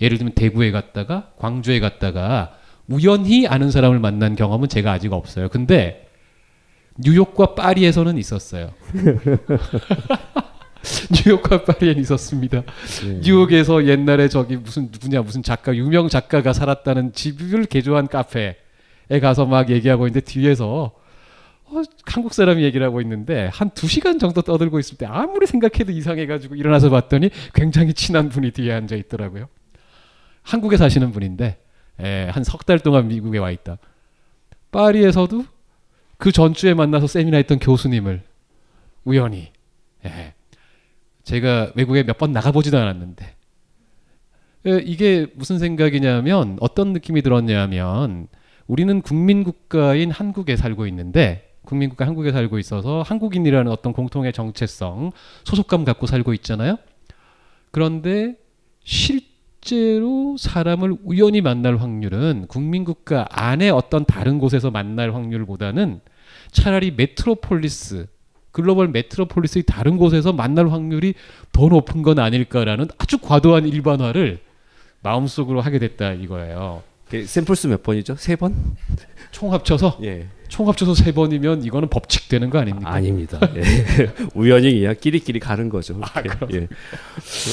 예를 들면 대구에 갔다가 광주에 갔다가 우연히 아는 사람을 만난 경험은 제가 아직 없어요. 근데 뉴욕과 파리에서는 있었어요. 뉴욕과 파리엔 있었습니다. 뉴욕에서 옛날에 저기 무슨 누구냐 무슨 작가 유명 작가가 살았다는 집을 개조한 카페에 가서 막 얘기하고 있는데 뒤에서 어, 한국 사람이 얘기를 하고 있는데 한 두 시간 정도 떠들고 있을 때 아무리 생각해도 이상해가지고 일어나서 봤더니 굉장히 친한 분이 뒤에 앉아 있더라고요. 한국에 사시는 분인데 예, 한석 달 동안 미국에 와 있다. 파리에서도 그 전주에 만나서 세미나 했던 교수님을 우연히 예, 제가 외국에 몇 번 나가보지도 않았는데 예, 이게 무슨 생각이냐면 어떤 느낌이 들었냐면 우리는 국민국가인 한국에 살고 있는데 국민국가 한국에 살고 있어서 한국인이라는 어떤 공통의 정체성 소속감 갖고 살고 있잖아요. 그런데 실제로 사람을 우연히 만날 확률은 국민국가 안에 어떤 다른 곳에서 만날 확률보다는 차라리 메트로폴리스 글로벌 메트로폴리스의 다른 곳에서 만날 확률이 더 높은 건 아닐까라는 아주 과도한 일반화를 마음속으로 하게 됐다 이거예요. 그 샘플수 몇 번이죠? 세 번? 총 합쳐서 예. 총 합쳐서 세 번이면 이거는 법칙 되는 거 아닙니까? 아닙니다. 예. 우연히 그냥 끼리끼리 가는 거죠. 예. 예.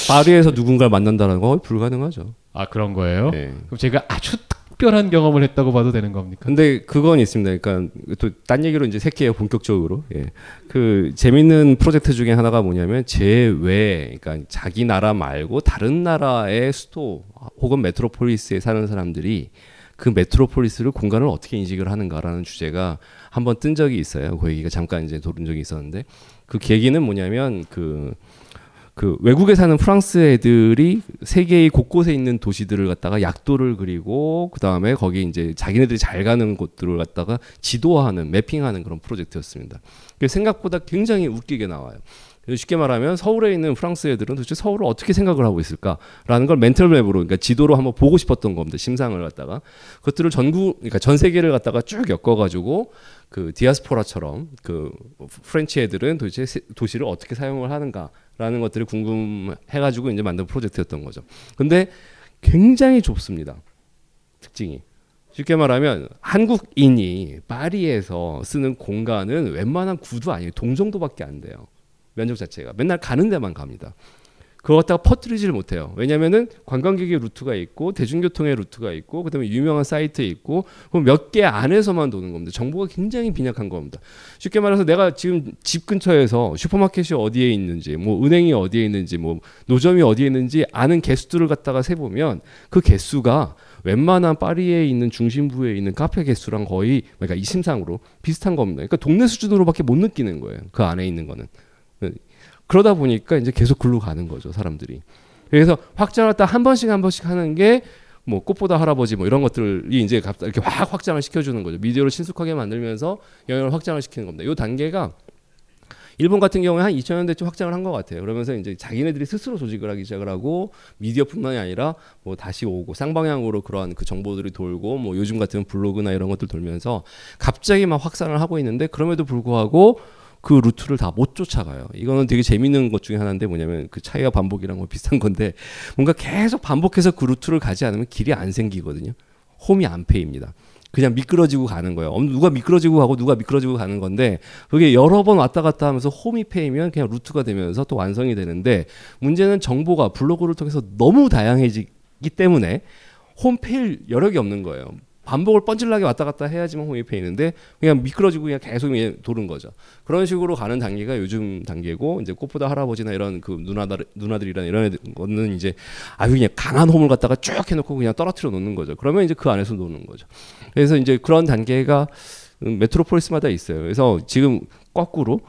파리에서 누군가를 만난다는 건 거의 불가능하죠. 아 그런 거예요? 예. 그럼 제가 아주 특별한 경험을 했다고 봐도 되는 겁니까? 근데 그건 있습니다. 그러니까 또 딴 얘기로 이제 새끼예요 본격적으로. 예. 그 재밌는 프로젝트 중에 하나가 뭐냐면 제외, 그러니까 자기 나라 말고 다른 나라의 수도 혹은 메트로폴리스에 사는 사람들이 그 메트로폴리스를 공간을 어떻게 인식을 하는가라는 주제가 한번 뜬 적이 있어요. 그 얘기가 잠깐 이제 도른 적이 있었는데 그 계기는 뭐냐면 그. 그 외국에 사는 프랑스 애들이 세계의 곳곳에 있는 도시들을 갖다가 약도를 그리고 그 다음에 거기 이제 자기네들이 잘 가는 곳들을 갖다가 지도하는 매핑하는 그런 프로젝트였습니다. 생각보다 굉장히 웃기게 나와요. 쉽게 말하면 서울에 있는 프랑스 애들은 도대체 서울을 어떻게 생각을 하고 있을까라는 걸 mental map으로 그러니까 지도로 한번 보고 싶었던 겁니다. 심상을 갖다가 그것들을 전국 그러니까 전 세계를 갖다가 쭉 엮어 가지고 그 디아스포라처럼 그 French 애들은 도대체 세- 도시를 어떻게 사용을 하는가라는 것들을 궁금해가지고 이제 만든 프로젝트였던 거죠. 근데 굉장히 좁습니다. 특징이 쉽게 말하면 한국인이 파리에서 쓰는 공간은 웬만한 구도 아니에요. 동정도밖에 안 돼요. 면적 자체가 맨날 가는 데만 갑니다. 그거 갖다가 퍼뜨리지를 못해요. 왜냐면은 관광객의 루트가 있고 대중교통의 루트가 있고 그다음에 유명한 사이트 있고 몇개 안에서만 도는 겁니다. 정보가 굉장히 빈약한 겁니다. 쉽게 말해서 내가 지금 집 근처에서 슈퍼마켓이 어디에 있는지, 뭐 은행이 어디에 있는지, 뭐 노점이 어디에 있는지 아는 개수들을 갖다가 세 보면 그 개수가 웬만한 파리에 있는 중심부에 있는 카페 개수랑 거의 그러니까 이심상으로 비슷한 겁니다. 그러니까 동네 수준으로밖에 못 느끼는 거예요. 그 안에 있는 거는. 그러다 보니까 이제 계속 글로 가는 거죠, 사람들이. 그래서 확장을 딱한 번씩 한 번씩 하는 게 뭐 꽃보다 할아버지 뭐 이런 것들이 이제 이렇게 확 확장을 시켜주는 거죠. 미디어를 친숙하게 만들면서 영역을 확장을 시키는 겁니다. 이 단계가 일본 같은 경우에 한 2000년대쯤 확장을 한 것 같아요. 그러면서 이제 자기네들이 스스로 조직을 하기 시작을 하고 미디어뿐만이 아니라 뭐 다시 오고 쌍방향으로 그러한 그 정보들이 돌고 뭐 요즘 같은 블로그나 이런 것들 돌면서 갑자기 막 확산을 하고 있는데 그럼에도 불구하고 그 루트를 다 못 쫓아가요. 이거는 되게 재밌는 것 중에 하나인데 뭐냐면 그 차이와 반복이랑 뭐 비슷한 건데 뭔가 계속 반복해서 그 루트를 가지 않으면 길이 안 생기거든요. 홈이 안 페입니다. 그냥 미끄러지고 가는 거예요. 누가 미끄러지고 가고 누가 미끄러지고 가는 건데 그게 여러 번 왔다 갔다 하면서 홈이 페이면 그냥 루트가 되면서 또 완성이 되는데 문제는 정보가 블로그를 통해서 너무 다양해지기 때문에 홈 페일 여력이 없는 거예요. 반복을 뻔질나게 왔다 갔다 해야지만 홈입해 있는데 그냥 미끄러지고 그냥 계속 도는 거죠. 그런 식으로 가는 단계가 요즘 단계고 이제 꽃보다 할아버지나 이런 그 누나들 누나들이란 이런 거는 이제 아주 그냥 강한 홈을 갖다가 쭉 해놓고 그냥 떨어뜨려 놓는 거죠. 그러면 이제 그 안에서 노는 거죠. 그래서 이제 그런 단계가 메트로폴리스마다 있어요. 그래서 지금 거꾸로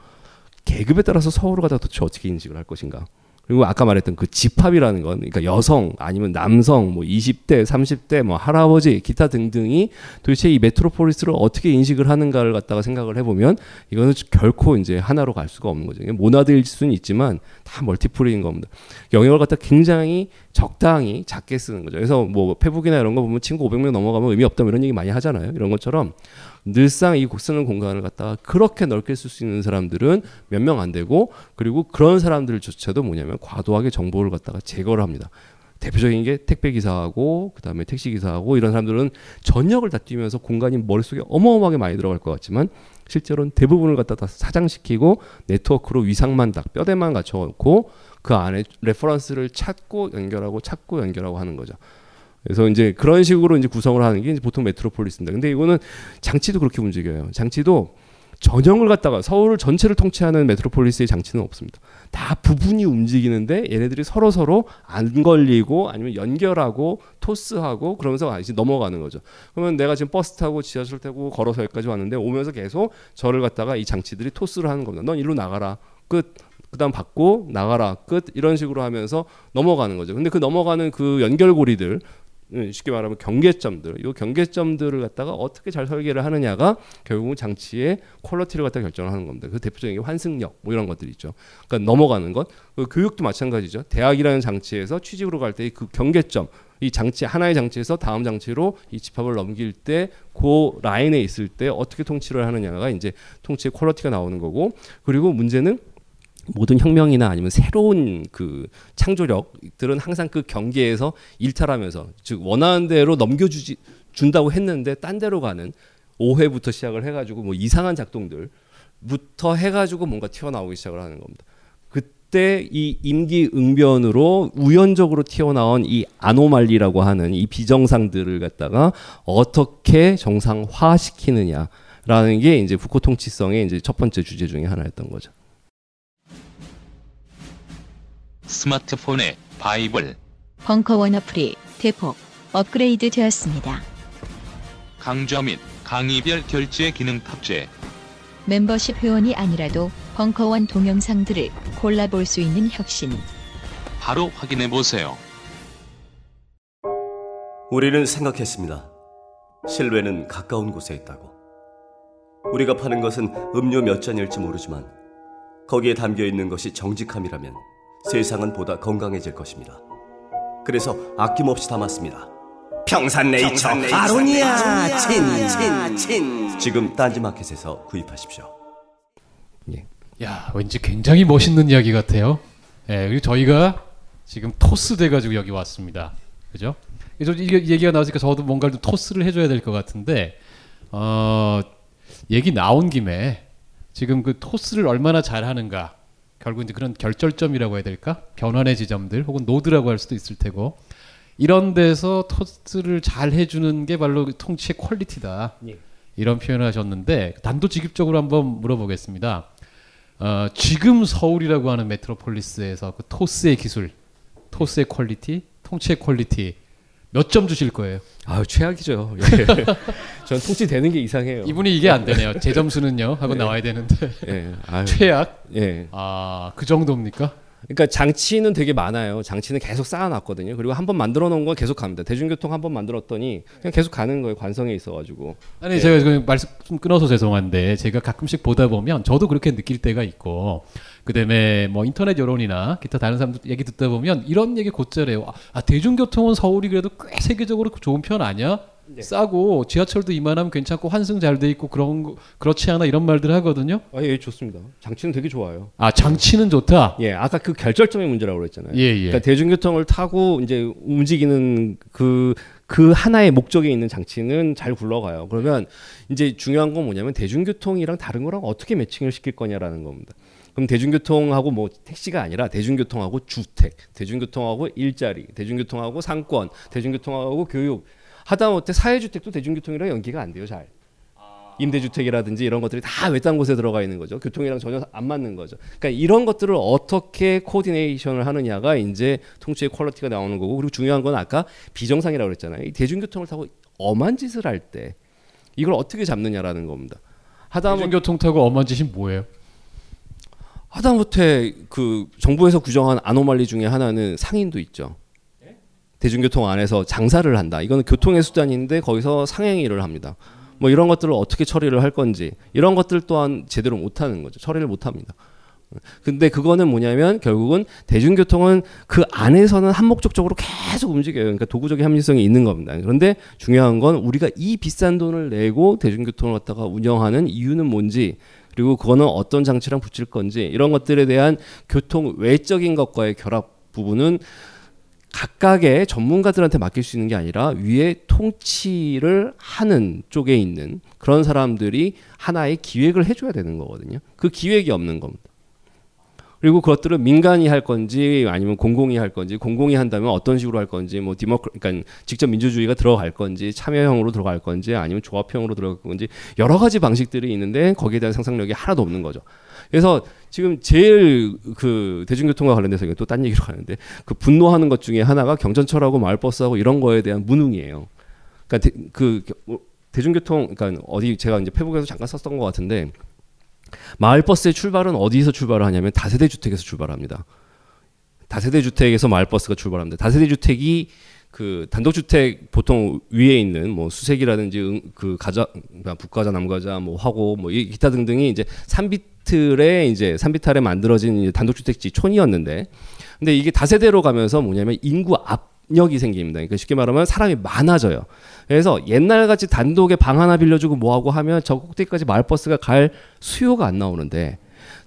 계급에 따라서 서울을 갖다 도대체 어떻게 인식을 할 것인가. 그리고 아까 말했던 그 집합이라는 건 그러니까 여성 아니면 남성 뭐 20대, 30대 뭐 할아버지 기타 등등이 도대체 이 메트로폴리스를 어떻게 인식을 하는가를 갖다가 생각을 해 보면 이거는 결코 이제 하나로 갈 수가 없는 거죠. 모나드일 수는 있지만 다 멀티플인 겁니다. 영역을 갖다 굉장히 적당히 작게 쓰는 거죠. 그래서 뭐 페북이나 이런 거 보면 친구 500명 넘어가면 의미 없다 뭐 이런 얘기 많이 하잖아요. 이런 것처럼 늘상 이 쓰는 공간을 갖다가 그렇게 넓게 쓸 수 있는 사람들은 몇 명 안 되고 그리고 그런 사람들조차도 뭐냐면 과도하게 정보를 갖다가 제거를 합니다. 대표적인 게 택배 기사하고 그다음에 택시 기사하고 이런 사람들은 전역을 다 뛰면서 공간이 머릿속에 어마어마하게 많이 들어갈 것 같지만 실제로는 대부분을 갖다 다 사장시키고 네트워크로 위상만 딱 뼈대만 갖춰 놓고 그 안에 reference를 찾고 연결하고 찾고 연결하고 하는 거죠. 그래서 이제 그런 식으로 이제 구성을 하는 게 보통 메트로폴리스입니다. 근데 이거는 장치도 그렇게 움직여요. 장치도 전역을 갖다가 서울 전체를 통치하는 메트로폴리스의 장치는 없습니다. 다 부분이 움직이는데 얘네들이 서로 서로 안 걸리고 아니면 연결하고 토스하고 그러면서 이제 넘어가는 거죠. 그러면 내가 지금 버스 타고 지하철 타고 걸어서 여기까지 왔는데 오면서 계속 저를 갖다가 이 장치들이 토스를 하는 겁니다. 넌 일로 나가라. 끝. 그다음 받고 나가라 끝 이런 식으로 하면서 넘어가는 거죠. 근데 그 넘어가는 그 연결고리들 음, 쉽게 말하면 경계점들, 이 경계점들을 갖다가 어떻게 잘 설계를 하느냐가 결국은 장치의 퀄러티를 갖다 결정을 하는 겁니다. 그 대표적인 게 환승력 뭐 이런 것들 있죠. 그러니까 넘어가는 것, 그 교육도 마찬가지죠. 대학이라는 장치에서 취직으로 갈 때 그 경계점, 이 장치 하나의 장치에서 다음 장치로 이 집합을 넘길 때 그 라인에 있을 때 어떻게 통치를 하느냐가 이제 통치의 퀄러티가 나오는 거고 그리고 문제는 모든 혁명이나 아니면 새로운 그 창조력들은 항상 그 경계에서 일탈하면서 즉 원하는 대로 넘겨주지 준다고 했는데 딴 데로 가는 오해부터 시작을 해가지고 뭐 이상한 작동들부터 해가지고 뭔가 튀어나오기 시작을 하는 겁니다. 그때 이 임기응변으로 우연적으로 튀어나온 이 아노말리라고 하는 이 비정상들을 갖다가 어떻게 정상화시키느냐라는 게 이제 부코 통치성의 이제 첫 번째 주제 중에 하나였던 거죠. 스마트폰의 바이블 벙커원 어플이 대폭 업그레이드 되었습니다. 강좌 및 강의별 결제 기능 탑재 멤버십 회원이 아니라도 벙커원 동영상들을 골라볼 수 있는 혁신. 바로 확인해 보세요. 우리는 생각했습니다. 실외는 가까운 곳에 있다고. 우리가 파는 것은 음료 몇 잔일지 모르지만 거기에 담겨 있는 것이 정직함이라면 세상은 보다 건강해질 것입니다. 그래서 아낌없이 담았습니다. 평산네이처, 평산네이처 아로니아 친친친 지금 딴지마켓에서 구입하십시오. 예. 야 왠지 굉장히 멋있는 이야기 같아요. 예, 그리고 저희가 지금 토스 돼가지고 여기 왔습니다. 그죠? 이게 얘기가 나왔으니까 저도 뭔가를 좀 토스를 해줘야 될 것 같은데 어, 얘기 나온 김에 지금 그 토스를 얼마나 잘하는가 결국 이제 그런 결절점이라고 해야 될까 변환의 지점들 혹은 노드라고 할 수도 있을 테고 이런 데서 토스를 잘 해주는 게 바로 통치의 quality다 예. 이런 표현을 하셨는데 단도직입적으로 한번 물어보겠습니다. 어, 지금 서울이라고 하는 메트로폴리스에서 그 토스의 기술, 토스의 quality, 통치의 quality 몇 점 주실 거예요? 아유 최악이죠. 예. 전 통치 되는 게 이상해요. 이분이 이게 안 되네요. 제 점수는요 하고 네. 나와야 되는데 예. 최악? 예. 아그 정도입니까? 그러니까 장치는 되게 많아요. 장치는 계속 쌓아놨거든요. 그리고 한 번 만들어 놓은 건 계속 갑니다. 대중교통 한 번 만들었더니 그냥 계속 가는 거예요. 관성에 있어가지고. 아니 예. 제가 지금 말씀 좀 끊어서 죄송한데 제가 가끔씩 보다 보면 저도 그렇게 느낄 때가 있고 그다음에 뭐 인터넷 여론이나 기타 다른 사람들 얘기 듣다 보면 이런 얘기 곧잘해요. 아, 아, 대중교통은 서울이 그래도 꽤 세계적으로 좋은 편 아니야? 네. 싸고 지하철도 이만하면 괜찮고 환승 잘 돼 있고 그런 거 그렇지 않아 이런 말들 하거든요. 아, 예, 좋습니다. 장치는 되게 좋아요. 아 장치는 좋다. 예, 아까 그 결절점의 문제라고 그랬잖아요. 예, 예. 그러니까 대중교통을 타고 이제 움직이는 그, 그 하나의 목적에 있는 장치는 잘 굴러가요. 그러면 이제 중요한 건 뭐냐면 대중교통이랑 다른 거랑 어떻게 매칭을 시킬 거냐라는 겁니다. 그럼 대중교통하고 뭐 택시가 아니라 대중교통하고 주택, 대중교통하고 일자리, 대중교통하고 상권, 대중교통하고 교육 하다못해 사회주택도 대중교통이랑 연계가 안 돼요 잘. 임대주택이라든지 이런 것들이 다 외딴 곳에 들어가 있는 거죠. 교통이랑 전혀 안 맞는 거죠. 그러니까 이런 것들을 어떻게 coordination을 하느냐가 이제 통치의 quality가 나오는 거고 그리고 중요한 건 아까 비정상이라고 그랬잖아요. 이 대중교통을 타고 엄한 짓을 할 때 이걸 어떻게 잡느냐라는 겁니다. 하다못 대중교통 타고 엄한 짓이 뭐예요? 하다못해 그 정부에서 규정한 anomaly 중에 하나는 상인도 있죠. 대중교통 안에서 장사를 한다. 이거는 교통의 수단인데 거기서 상행위를 합니다. 뭐 이런 것들을 어떻게 처리를 할 건지 이런 것들 또한 제대로 못 하는 거죠. 처리를 못 합니다. 근데 그거는 뭐냐면 결국은 대중교통은 그 안에서는 한목적적으로 계속 움직여요. 그러니까 도구적인 합리성이 있는 겁니다. 그런데 중요한 건 우리가 이 비싼 돈을 내고 대중교통을 갖다가 운영하는 이유는 뭔지 그리고 그거는 어떤 장치랑 붙일 건지 이런 것들에 대한 교통 외적인 것과의 결합 부분은 각각의 전문가들한테 맡길 수 있는 게 아니라 위에 통치를 하는 쪽에 있는 그런 사람들이 하나의 기획을 해줘야 되는 거거든요. 그 기획이 없는 겁니다. 그리고 그것들은 민간이 할 건지 아니면 공공이 할 건지 공공이 한다면 어떤 식으로 할 건지 뭐 디모 그러니까 직접 민주주의가 들어갈 건지 참여형으로 들어갈 건지 아니면 조합형으로 들어갈 건지 여러 가지 방식들이 있는데 거기에 대한 상상력이 하나도 없는 거죠. 그래서 지금 제일 그 대중교통과 관련돼서 또 딴 얘기로 가는데 그 분노하는 것 중에 하나가 경전철하고 마을버스하고 이런 거에 대한 무능이에요. 그러니까 대, 그뭐 대중교통 그러니까 어디 제가 이제 페북에서 잠깐 썼던 것 같은데 마을버스의 출발은 어디서 출발을 하냐면 다세대 주택에서 출발합니다. 다세대 주택에서 마을버스가 출발합니다. 다세대 주택이 그 단독주택 보통 위에 있는 뭐 수색이라든지 응, 그 가자 그러니까 북가자 남가자 뭐 화고 뭐이 기타 등등이 이제 산비틀에 이제 산비탈에 만들어진 단독주택지 촌이었는데 근데 이게 다세대로 가면서 뭐냐면 인구 압력이 생깁니다. 그러니까 쉽게 말하면 사람이 많아져요. 그래서 옛날 같이 단독에 방 하나 빌려주고 뭐하고 하면 저 꼭대기까지 마을버스가 갈 수요가 안 나오는데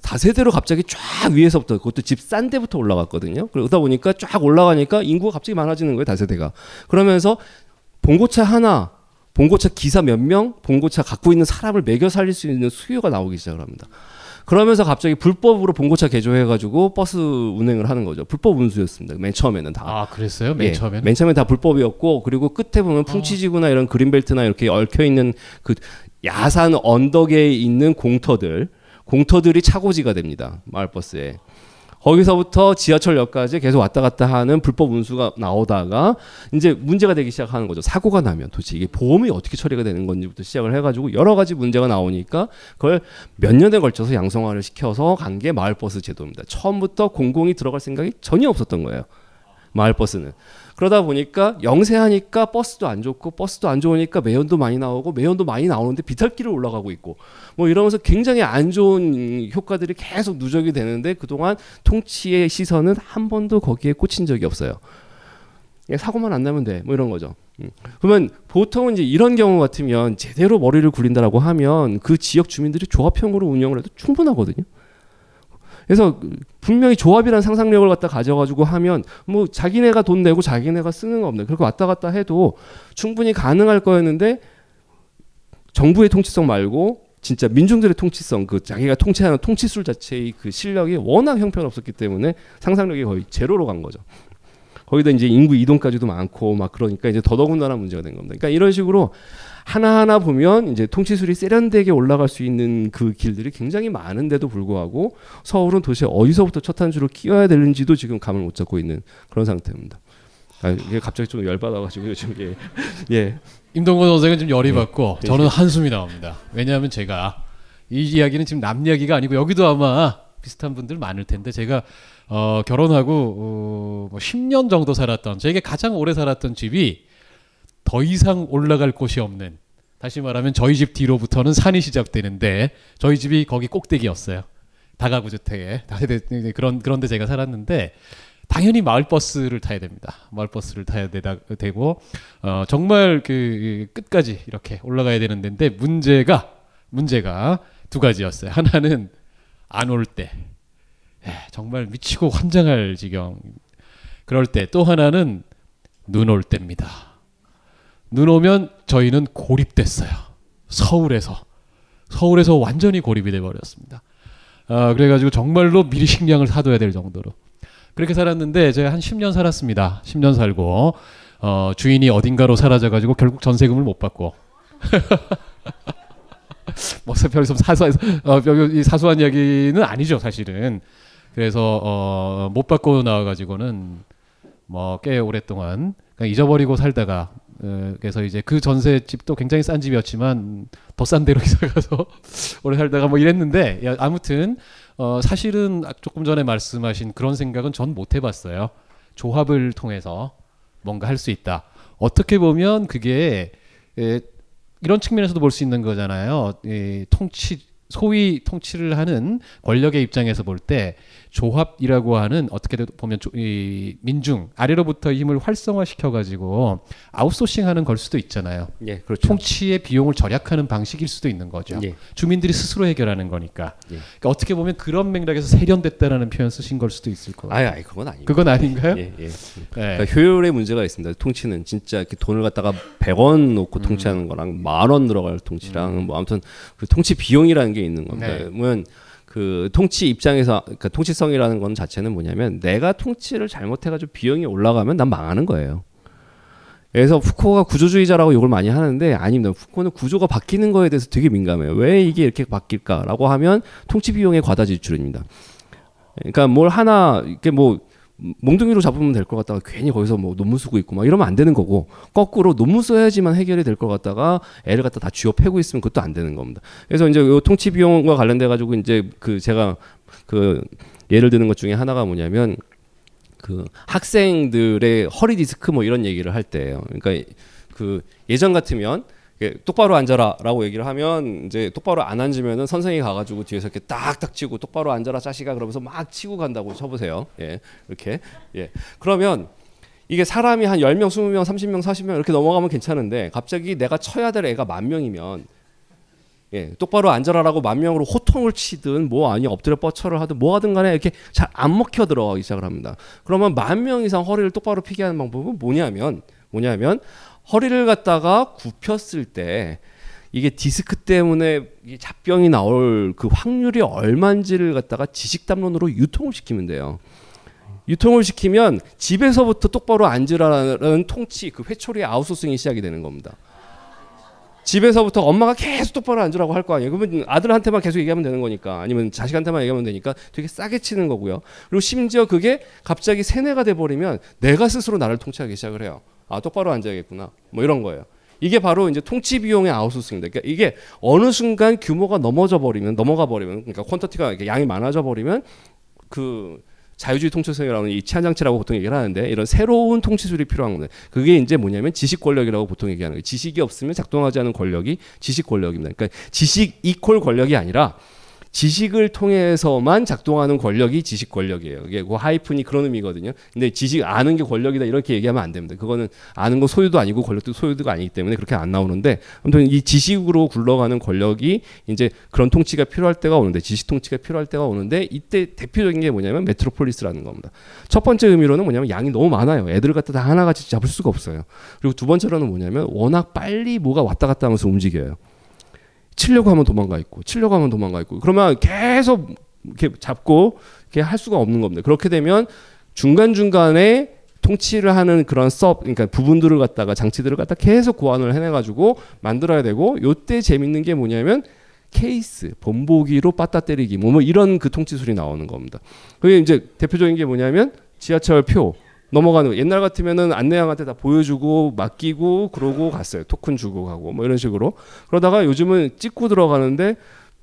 다세대로 갑자기 쫙 위에서부터 그것도 집 싼 데부터 올라갔거든요. 그러다 보니까 쫙 올라가니까 인구가 갑자기 많아지는 거예요, 다세대가. 그러면서 봉고차 하나, 봉고차 기사 몇 명, 봉고차 갖고 있는 사람을 매겨 살릴 수 있는 수요가 나오기 시작을 합니다. 그러면서 갑자기 불법으로 봉고차 개조해가지고 버스 운행을 하는 거죠. 불법 운수였습니다. 맨 처음에는 다. 아 그랬어요? 맨 예, 처음에는? 맨 처음에 다 불법이었고 그리고 끝에 보면 풍치지구나 이런 그린벨트나 이렇게 얽혀 있는 그 야산 언덕에 있는 공터들 공터들이 차고지가 됩니다 마을버스에 거기서부터 지하철역까지 계속 왔다 갔다 하는 불법 운수가 나오다가 이제 문제가 되기 시작하는 거죠. 사고가 나면 도대체 이게 보험이 어떻게 처리가 되는 건지부터 시작을 해가지고 여러 가지 문제가 나오니까 그걸 몇 년에 걸쳐서 양성화를 시켜서 간 게 마을버스 제도입니다. 처음부터 공공이 들어갈 생각이 전혀 없었던 거예요. 마을버스는 그러다 보니까 영세하니까 버스도 안 좋고 버스도 안 좋으니까 매연도 많이 나오고 매연도 많이 나오는데 비탈길을 올라가고 있고 뭐 이러면서 굉장히 안 좋은 효과들이 계속 누적이 되는데 그동안 통치의 시선은 한 번도 거기에 꽂힌 적이 없어요. 그냥 사고만 안 나면 돼. 뭐 이런 거죠. 음. 그러면 보통은 이제 이런 경우 같으면 제대로 머리를 굴린다라고 하면 그 지역 주민들이 조합형으로 운영을 해도 충분하거든요. 그래서 분명히 조합이라는 상상력을 갖다 가져가지고 하면 뭐 자기네가 돈 내고 자기네가 쓰는 거 없네. 그렇게 왔다 갔다 해도 충분히 가능할 거였는데 정부의 통치성 말고 진짜 민중들의 통치성 그 자기가 통치하는 통치술 자체의 그 실력이 워낙 형편없었기 때문에 상상력이 거의 제로로 간 거죠. 거기다 이제 인구 이동까지도 많고 막 그러니까 이제 더더군다나 문제가 된 겁니다. 그러니까 이런 식으로 하나하나 보면 이제 통치술이 세련되게 올라갈 수 있는 그 길들이 굉장히 많은데도 불구하고 서울은 도대체 어디서부터 첫 한 줄을 끼워야 되는지도 지금 감을 못 잡고 있는 그런 상태입니다. 아, 이게 갑자기 좀 열받아가지고 요즘 예, 예. 임동건 선생은 지금 열이 받고 네. 저는 한숨이 나옵니다. 왜냐하면 제가 이 이야기는 지금 남 이야기가 아니고 여기도 아마 비슷한 분들 많을 텐데 제가 어, 결혼하고 어, 뭐 10년 정도 살았던 제게 가장 오래 살았던 집이 더 이상 올라갈 곳이 없는 다시 말하면 저희 집 뒤로부터는 산이 시작되는데 저희 집이 거기 꼭대기였어요. 다가구 주택에 그런 그런데 제가 살았는데 당연히 마을 버스를 타야 됩니다. 마을 버스를 타야 되다 되고 어, 정말 그 끝까지 이렇게 올라가야 되는 데인데 문제가 문제가 두 가지였어요. 하나는 안 올 때. 에, 정말 미치고 환장할 지경. 그럴 때 또 하나는 눈 올 때입니다. 눈 오면 저희는 고립됐어요. 서울에서 서울에서 완전히 고립이 돼 버렸습니다. 아, 그래가지고 정말로 미리 식량을 사둬야 될 정도로 그렇게 살았는데 제가 한 10년 살았습니다. 10년 살고 어, 주인이 어딘가로 사라져가지고 결국 전세금을 못 받고 뭐 별로 좀 사소한 어, 이 사소한 이야기는 아니죠 사실은. 그래서 어, 못 받고 나와가지고는 뭐 꽤 오랫동안 그냥 잊어버리고 살다가 어, 그래서 이제 그 전세 집도 굉장히 싼 집이었지만 더 싼 데로 이사 가서 오래 살다가 뭐 이랬는데 야, 아무튼 어, 사실은 조금 전에 말씀하신 그런 생각은 전 못 해봤어요. 조합을 통해서 뭔가 할 수 있다. 어떻게 보면 그게 에, 이런 측면에서도 볼 수 있는 거잖아요. 이 통치 소위 통치를 하는 권력의 입장에서 볼 때 조합이라고 하는 어떻게 보면 조, 이 민중 아래로부터 힘을 활성화시켜 가지고 아웃소싱하는 걸 수도 있잖아요. 예, 그렇죠. 통치의 비용을 절약하는 방식일 수도 있는 거죠. 예. 주민들이 스스로 해결하는 거니까. 예. 그러니까 어떻게 보면 그런 맥락에서 세련됐다라는 표현 쓰신 걸 수도 있을 거예요. 아예 그건 아니고. 그건 아닌가요? 예, 예. 네. 그러니까 효율의 문제가 있습니다. 통치는 진짜 이렇게 돈을 갖다가 100원 놓고 통치하는 거랑 만 원 들어갈 통치랑 뭐 아무튼 그 통치 비용이라는 게 있는 겁니다. 네. 그러면 그 통치 입장에서 그러니까 통치성이라는 건 자체는 뭐냐면 내가 통치를 잘못해가지고 비용이 올라가면 난 망하는 거예요. 그래서 푸코가 구조주의자라고 욕을 많이 하는데 아닙니다. 푸코는 구조가 바뀌는 거에 대해서 되게 민감해요. 왜 이게 이렇게 바뀔까라고 하면 통치 비용의 과다 지출입니다. 그러니까 뭘 하나 이렇게 뭐 몽둥이로 잡으면 될 것 같다가 괜히 거기서 뭐 논문 쓰고 있고 막 이러면 안 되는 거고 거꾸로 논문 써야지만 해결이 될 것 같다가 애를 갖다 다 쥐어 패고 있으면 그것도 안 되는 겁니다. 그래서 이제 요 통치 비용과 관련돼 가지고 이제 그 제가 그 예를 드는 것 중에 하나가 뭐냐면 그 학생들의 허리 디스크 뭐 이런 얘기를 할 때예요. 그러니까 그 예전 같으면 똑바로 앉아라라고 얘기를 하면 이제 똑바로 안 앉으면은 선생이 가가지고 뒤에서 이렇게 딱딱 치고 똑바로 앉아라 자식아 그러면서 막 치고 간다고 쳐보세요. 예, 이렇게 예. 그러면 이게 사람이 한 10명, 20명, 30명, 40명 이렇게 넘어가면 괜찮은데 갑자기 내가 쳐야 될 애가 만 명이면 예, 똑바로 앉아라라고 만 명으로 호통을 치든 뭐 아니 엎드려 뻗쳐를 하든 뭐 하든 간에 이렇게 잘 안 먹혀 들어가기 시작을 합니다. 그러면 만 명 이상 허리를 똑바로 피게 하는 방법은 뭐냐면 뭐냐면 허리를 갖다가 굽혔을 때 이게 디스크 때문에 잡병이 나올 그 확률이 얼마인지를 갖다가 지식 담론으로 유통을 시키면 돼요. 유통을 시키면 집에서부터 똑바로 앉으라는 통치 그 회초리의 아웃소싱이 시작이 되는 겁니다. 집에서부터 엄마가 계속 똑바로 앉으라고 할 거 아니에요. 그러면 아들한테만 계속 얘기하면 되는 거니까 아니면 자식한테만 얘기하면 되니까 되게 싸게 치는 거고요. 그리고 심지어 그게 갑자기 세뇌가 돼 버리면 내가 스스로 나를 통치하기 시작을 해요. 아 똑바로 앉아야겠구나. 뭐 이런 거예요. 이게 바로 이제 통치 비용의 아웃소싱입니다. 그러니까 이게 어느 순간 규모가 넘어져 버리면 넘어가 버리면 그러니까 퀀터티가 양이 많아져 버리면 그 자유주의 통치성이라는 이 치안 장치라고 보통 얘기를 하는데 이런 새로운 통치술이 필요한 겁니다. 그게 이제 뭐냐면 지식 권력이라고 보통 얘기하는 거예요. 지식이 없으면 작동하지 않은 권력이 지식 권력입니다. 그러니까 지식 이퀄 권력이 아니라 지식을 통해서만 작동하는 권력이 지식 권력이에요. 이게 그 하이픈이 그런 의미거든요. 근데 지식 아는 게 권력이다 이렇게 얘기하면 안 됩니다. 그거는 아는 거 소유도 아니고 권력도 소유도가 아니기 때문에 그렇게 안 나오는데 아무튼 이 지식으로 굴러가는 권력이 이제 그런 통치가 필요할 때가 오는데 지식 통치가 필요할 때가 오는데 이때 대표적인 게 뭐냐면 메트로폴리스라는 겁니다. 첫 번째 의미로는 뭐냐면 양이 너무 많아요. 애들을 갖다 다 하나같이 잡을 수가 없어요. 그리고 두 번째로는 뭐냐면 워낙 빨리 뭐가 왔다 갔다 하면서 움직여요. 치려고 하면 도망가 있고 치려고 하면 도망가 있고 그러면 계속 이렇게 잡고 이렇게 할 수가 없는 겁니다. 그렇게 되면 중간 중간에 통치를 하는 그런 섭 그러니까 부분들을 갖다가 장치들을 갖다 계속 고안을 해내가지고 만들어야 되고 요때 재밌는 게 뭐냐면 케이스 본보기로 빠따 때리기 뭐, 뭐 이런 그 통치술이 나오는 겁니다. 그게 이제 대표적인 게 뭐냐면 지하철 표 넘어가는 거. 옛날 같으면은 안내양한테 다 보여주고 맡기고 그러고 갔어요. 토큰 주고 가고 뭐 이런 식으로. 그러다가 요즘은 찍고 들어가는데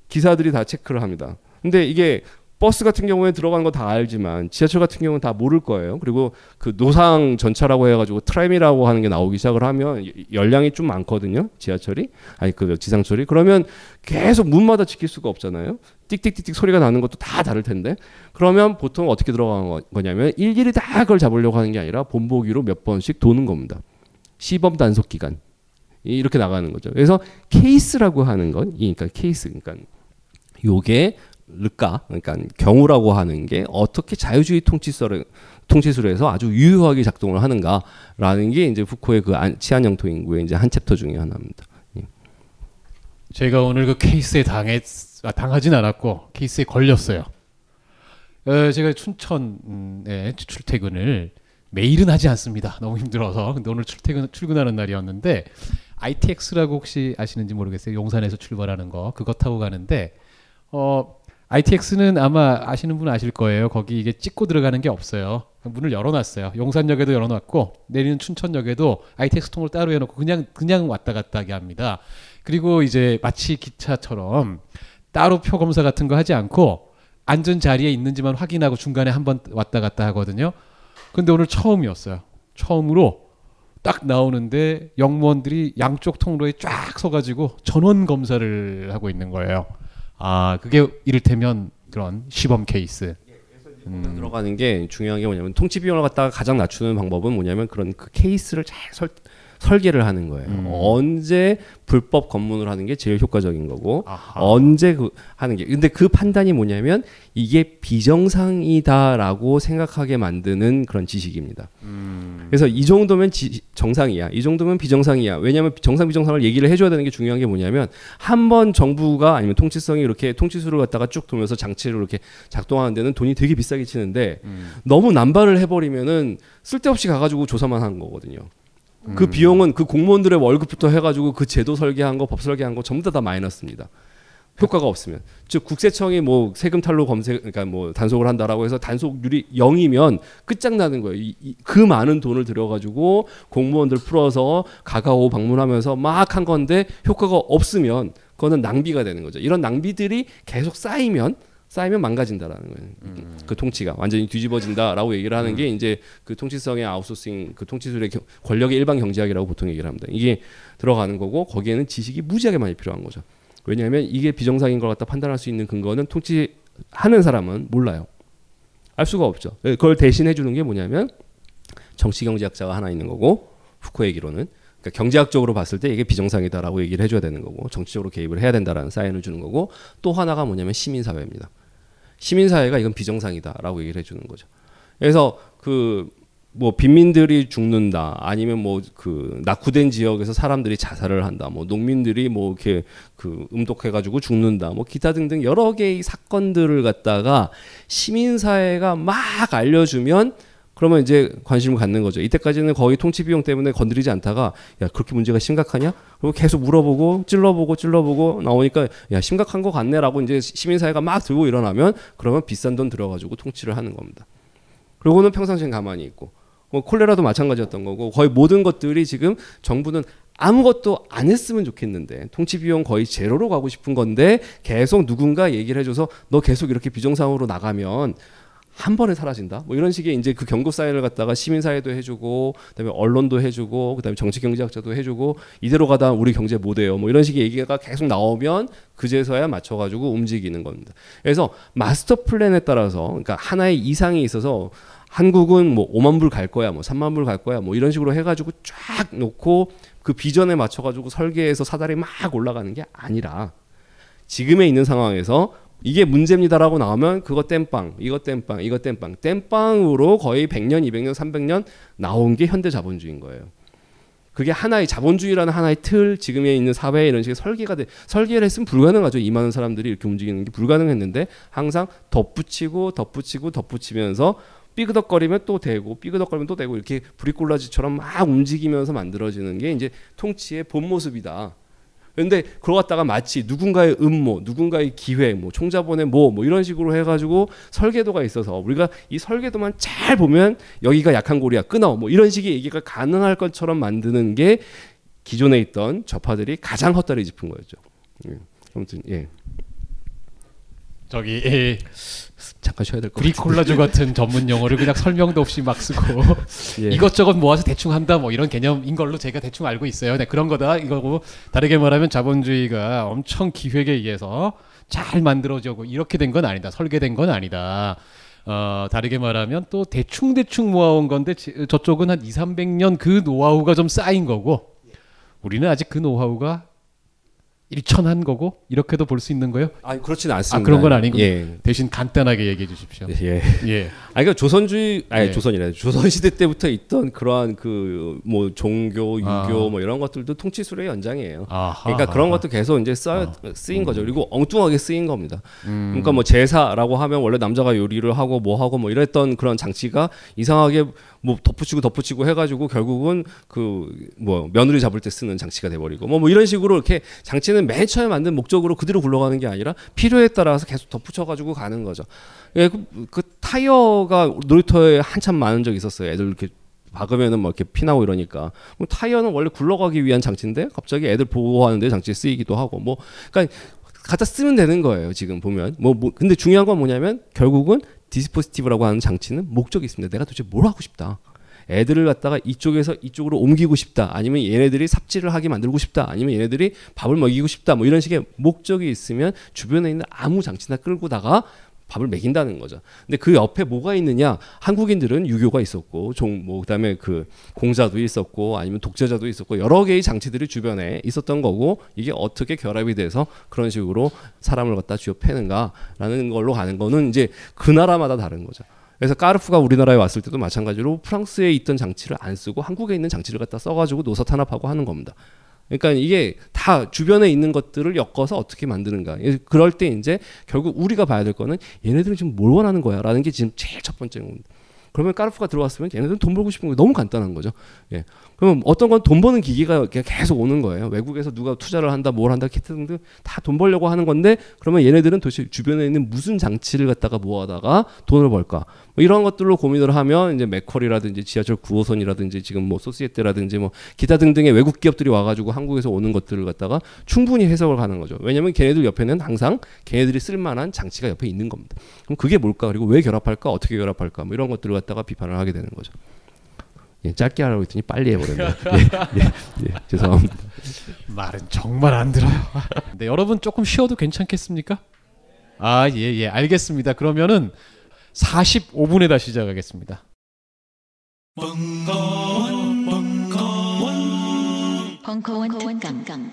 기사들이 다 체크를 합니다. 근데 이게 버스 같은 경우에 들어가는 거 다 알지만 지하철 같은 경우는 다 모를 거예요. 그리고 그 노상 전차라고 해가지고 트램이라고 하는 게 나오기 시작을 하면 열량이 좀 많거든요. 지하철이 아니 그 지상철이 그러면 계속 문마다 지킬 수가 없잖아요. 띡띡띡띡 소리가 나는 것도 다 다를 텐데 그러면 보통 어떻게 들어가는 거냐면 일일이 다 그걸 잡으려고 하는 게 아니라 본보기로 몇 번씩 도는 겁니다. 시범 단속 기간 이렇게 나가는 거죠. 그래서 케이스라고 하는 건 그러니까 케이스 그러니까 요게 르까 그러니까 경우라고 하는 게 어떻게 자유주의 통치설을 통치술에서 아주 유효하게 작동을 하는가라는 게 이제 후코의 그 치안 영토 인구의 이제 한 챕터 중에 하나입니다. 예. 제가 오늘 그 케이스에 당했 아, 당하진 않았고 케이스에 걸렸어요. 어, 제가 춘천에 출퇴근을 매일은 하지 않습니다. 너무 힘들어서. 근데 오늘 출퇴근 출근하는 날이었는데 ITX라고 혹시 아시는지 모르겠어요. 용산에서 출발하는 거 그거 타고 가는데 어 ITX는 아마 아시는 분은 아실 거예요. 거기 이게 찍고 들어가는 게 없어요. 문을 열어놨어요. 용산역에도 열어놨고 내리는 춘천역에도 ITX 통을 따로 해놓고 그냥 그냥 왔다 갔다 하게 합니다. 그리고 이제 마치 기차처럼 따로 표 검사 같은 거 하지 않고 앉은 자리에 있는지만 확인하고 중간에 한 번 왔다 갔다 하거든요. 근데 오늘 처음이었어요. 처음으로 딱 나오는데 영무원들이 양쪽 통로에 쫙 서가지고 전원 검사를 하고 있는 거예요. 아 그게 이를테면 그런 시범 케이스. 음. 들어가는 게 중요한 게 뭐냐면 통치 비용을 갖다가 가장 낮추는 방법은 뭐냐면 그런 그 케이스를 잘 설, 설계를 하는 거예요. 음. 언제 불법 검문을 하는 게 제일 효과적인 거고 아하. 언제 그 하는 게 근데 그 판단이 뭐냐면 이게 비정상이다라고 생각하게 만드는 그런 지식입니다. 음. 그래서 이 정도면 지, 정상이야. 이 정도면 비정상이야. 왜냐하면 정상 비정상을 얘기를 해줘야 되는 게 중요한 게 뭐냐면 한 번 정부가 아니면 통치성이 이렇게 통치수를 갖다가 쭉 돌면서 장치를 이렇게 작동하는 데는 돈이 되게 비싸게 치는데 음. 너무 남발을 해버리면은 쓸데없이 가가지고 조사만 하는 거거든요. 그 음. 비용은 그 공무원들의 월급부터 해가지고 그 제도 설계한 거, 법 설계한 거 전부 다, 다 마이너스입니다. 효과가 없으면 즉 국세청이 뭐 세금 탈루 검색 그러니까 뭐 단속을 한다라고 해서 단속률이 0이면 끝장나는 거예요. 이, 이, 그 많은 돈을 들여가지고 공무원들 풀어서 가가오 방문하면서 막 한 건데 효과가 없으면 그거는 낭비가 되는 거죠. 이런 낭비들이 계속 쌓이면 쌓이면 망가진다라는 거예요. 음. 그 통치가 완전히 뒤집어진다라고 얘기를 하는 음. 게 이제 그 통치성의 아웃소싱, 그 통치술의 권력의 일반 경제학이라고 보통 얘기를 합니다. 이게 들어가는 거고 거기에는 지식이 무지하게 많이 필요한 거죠. 왜냐하면 이게 비정상인 걸 갖다 판단할 수 있는 근거는 통치하는 사람은 몰라요. 알 수가 없죠. 그걸 대신해 주는 게 뭐냐면 정치 경제학자가 하나 있는 거고 후쿠 얘기로는 그러니까 경제학적으로 봤을 때 이게 비정상이다라고 얘기를 해줘야 되는 거고 정치적으로 개입을 해야 된다라는 사인을 주는 거고 또 하나가 뭐냐면 시민사회입니다. 시민사회가 이건 비정상이다라고 얘기를 해주는 거죠. 그래서 그 뭐 빈민들이 죽는다 아니면 뭐 그 낙후된 지역에서 사람들이 자살을 한다 뭐 농민들이 뭐 이렇게 그 음독해가지고 죽는다 뭐 기타 등등 여러 개의 사건들을 갖다가 시민사회가 막 알려주면 그러면 이제 관심을 갖는 거죠. 이때까지는 거의 통치 비용 때문에 건드리지 않다가 야 그렇게 문제가 심각하냐? 그리고 계속 물어보고 찔러보고 찔러보고 나오니까 야 심각한 거 같네라고 이제 시민사회가 막 들고 일어나면 그러면 비싼 돈 들어가지고 통치를 하는 겁니다. 그리고는 평상시엔 가만히 있고 뭐 콜레라도 마찬가지였던 거고 거의 모든 것들이 지금 정부는 아무것도 안 했으면 좋겠는데 통치 비용 거의 제로로 가고 싶은 건데 계속 누군가 얘기를 해줘서 너 계속 이렇게 비정상으로 나가면 한 번에 사라진다. 뭐 이런 식의 이제 그 경고 사인을 갖다가 시민 사회도 해주고, 그다음에 언론도 해주고, 그다음에 정치 경제학자도 해주고 이대로 가다 우리 경제 못 해요. 뭐 이런 식의 얘기가 계속 나오면 그제서야 맞춰가지고 움직이는 겁니다. 그래서 마스터 플랜에 따라서, 그러니까 하나의 이상이 있어서 한국은 뭐 5만 불 갈 거야, 뭐 3만 불 갈 거야, 뭐 이런 식으로 해가지고 쫙 놓고 그 비전에 맞춰가지고 설계해서 사다리 막 올라가는 게 아니라 지금에 있는 상황에서 이게 문제입니다라고 나오면 그거 땜빵, 이거 땜빵, 이거 땜빵, 땜빵으로 거의 100년, 200년, 300년 나온 게 현대 자본주의인 거예요. 그게 하나의 자본주의라는 하나의 틀, 지금에 있는 사회에 이런 식의 설계가 돼, 설계를 했으면 불가능하죠. 이 많은 사람들이 이렇게 움직이는 게 불가능했는데 항상 덧붙이고 덧붙이고 덧붙이면서 삐그덕거리면 또 되고 삐그덕거리면 또 되고 이렇게 브리콜라지처럼 막 움직이면서 만들어지는 게 이제 통치의 본 모습이다. 근데 그러 갔다가 마치 누군가의 음모, 누군가의 기획, 뭐 총자본의 뭐, 뭐 이런 식으로 해가지고 설계도가 있어서 우리가 이 설계도만 잘 보면 여기가 약한 고리야 끊어, 뭐 이런 식의 얘기가 가능할 것처럼 만드는 게 기존에 있던 좌파들이 가장 헛다리 짚은 거였죠. 예. 아무튼 예. 저기 예, 잠깐 쉬어야 될 것 같아요. 브리콜라주 같은 전문 용어를 그냥 설명도 없이 막 쓰고 예. 이것저것 모아서 대충 한다 뭐 이런 개념인 걸로 제가 대충 알고 있어요. 네, 그런 거다 이거고 다르게 말하면 자본주의가 엄청 기획에 의해서 잘 만들어지고 이렇게 된 건 아니다. 설계된 건 아니다. 어, 다르게 말하면 또 대충 대충 모아온 건데 지- 저쪽은 한 2, 300년 그 노하우가 좀 쌓인 거고 우리는 아직 그 노하우가 일천한 거고 이렇게도 볼 수 있는 거예요. 아 그렇지는 않습니다. 아 그런 건 아니고 예. 대신 간단하게 얘기해 주십시오. 예. 예. 아 그러니까 조선주의 아니 예. 조선이라 조선 시대 때부터 있던 그러한 그 뭐 종교, 유교 아. 뭐 이런 것들도 통치술의 연장이에요. 아하. 그러니까 그런 것도 계속 이제 써 쓰인 거죠. 그리고 엉뚱하게 쓰인 겁니다. 음. 그러니까 뭐 제사라고 하면 원래 남자가 요리를 하고 뭐 하고 뭐 이랬던 그런 장치가 이상하게 뭐 덧붙이고 덧붙이고 해가지고 결국은 그 뭐 며느리 잡을 때 쓰는 장치가 돼버리고 뭐, 뭐 이런 식으로 이렇게 장치는 맨 처음에 만든 목적으로 그대로 굴러가는 게 아니라 필요에 따라서 계속 덧붙여가지고 가는 거죠. 예, 그, 그 타이어가 놀이터에 한참 많은 적이 있었어요. 애들 이렇게 박으면은 뭐 이렇게 피나고 이러니까 뭐 타이어는 원래 굴러가기 위한 장치인데 갑자기 애들 보호하는데 장치에 쓰이기도 하고 뭐 그러니까 갖다 쓰면 되는 거예요 지금 보면 뭐, 뭐 근데 중요한 건 뭐냐면 결국은 디스포지티브라고 하는 장치는 목적이 있습니다. 내가 도대체 뭘 하고 싶다? 애들을 갖다가 이쪽에서 이쪽으로 옮기고 싶다. 아니면 얘네들이 삽질을 하게 만들고 싶다. 아니면 얘네들이 밥을 먹이고 싶다. 뭐 이런 식의 목적이 있으면 주변에 있는 아무 장치나 끌고다가 밥을 먹인다는 거죠. 근데 그 옆에 뭐가 있느냐? 한국인들은 유교가 있었고, 종, 뭐, 그 다음에 그 공자도 있었고, 아니면 독재자도 있었고, 여러 개의 장치들이 주변에 있었던 거고, 이게 어떻게 결합이 돼서 그런 식으로 사람을 갖다 쥐어 패는가라는 걸로 가는 거는 이제 그 나라마다 다른 거죠. 그래서 까르푸가 우리나라에 왔을 때도 마찬가지로 프랑스에 있던 장치를 안 쓰고 한국에 있는 장치를 갖다 써가지고 노사 탄압하고 하는 겁니다. 그러니까 이게 다 주변에 있는 것들을 엮어서 어떻게 만드는가. 예, 그럴 때 이제 결국 우리가 봐야 될 거는 얘네들은 지금 뭘 원하는 거야 라는 게 지금 제일 첫 번째인 겁니다. 그러면 까르푸가 들어왔으면 얘네들은 돈 벌고 싶은 게 너무 간단한 거죠. 예. 그러면 어떤 건 돈 버는 기기가 계속 오는 거예요. 외국에서 누가 투자를 한다, 뭘 한다, 키트 등등 다 돈 벌려고 하는 건데 그러면 얘네들은 도대체 주변에 있는 무슨 장치를 갖다가 모아다가 돈을 벌까? 뭐 이런 것들로 고민을 하면 이제 맥커리라든지 지하철 9호선이라든지 지금 뭐 소시에테라든지 뭐 기타 등등의 외국 기업들이 와가지고 한국에서 오는 것들을 갖다가 충분히 해석을 하는 거죠. 왜냐하면 걔네들 옆에는 항상 걔네들이 쓸만한 장치가 옆에 있는 겁니다. 그럼 그게 뭘까? 그리고 왜 결합할까? 어떻게 결합할까? 뭐 이런 것들을 갖다가 비판을 하게 되는 거죠. 예, 짧게 하라고 했더니 빨리 해버렸네. 예, 예, 예, 죄송합니다. 말은 정말 안 들어요. 네, 여러분 조금 쉬어도 괜찮겠습니까? 아, 예, 예, 알겠습니다. 그러면은 45분에다 시작하겠습니다. 벙커원 특강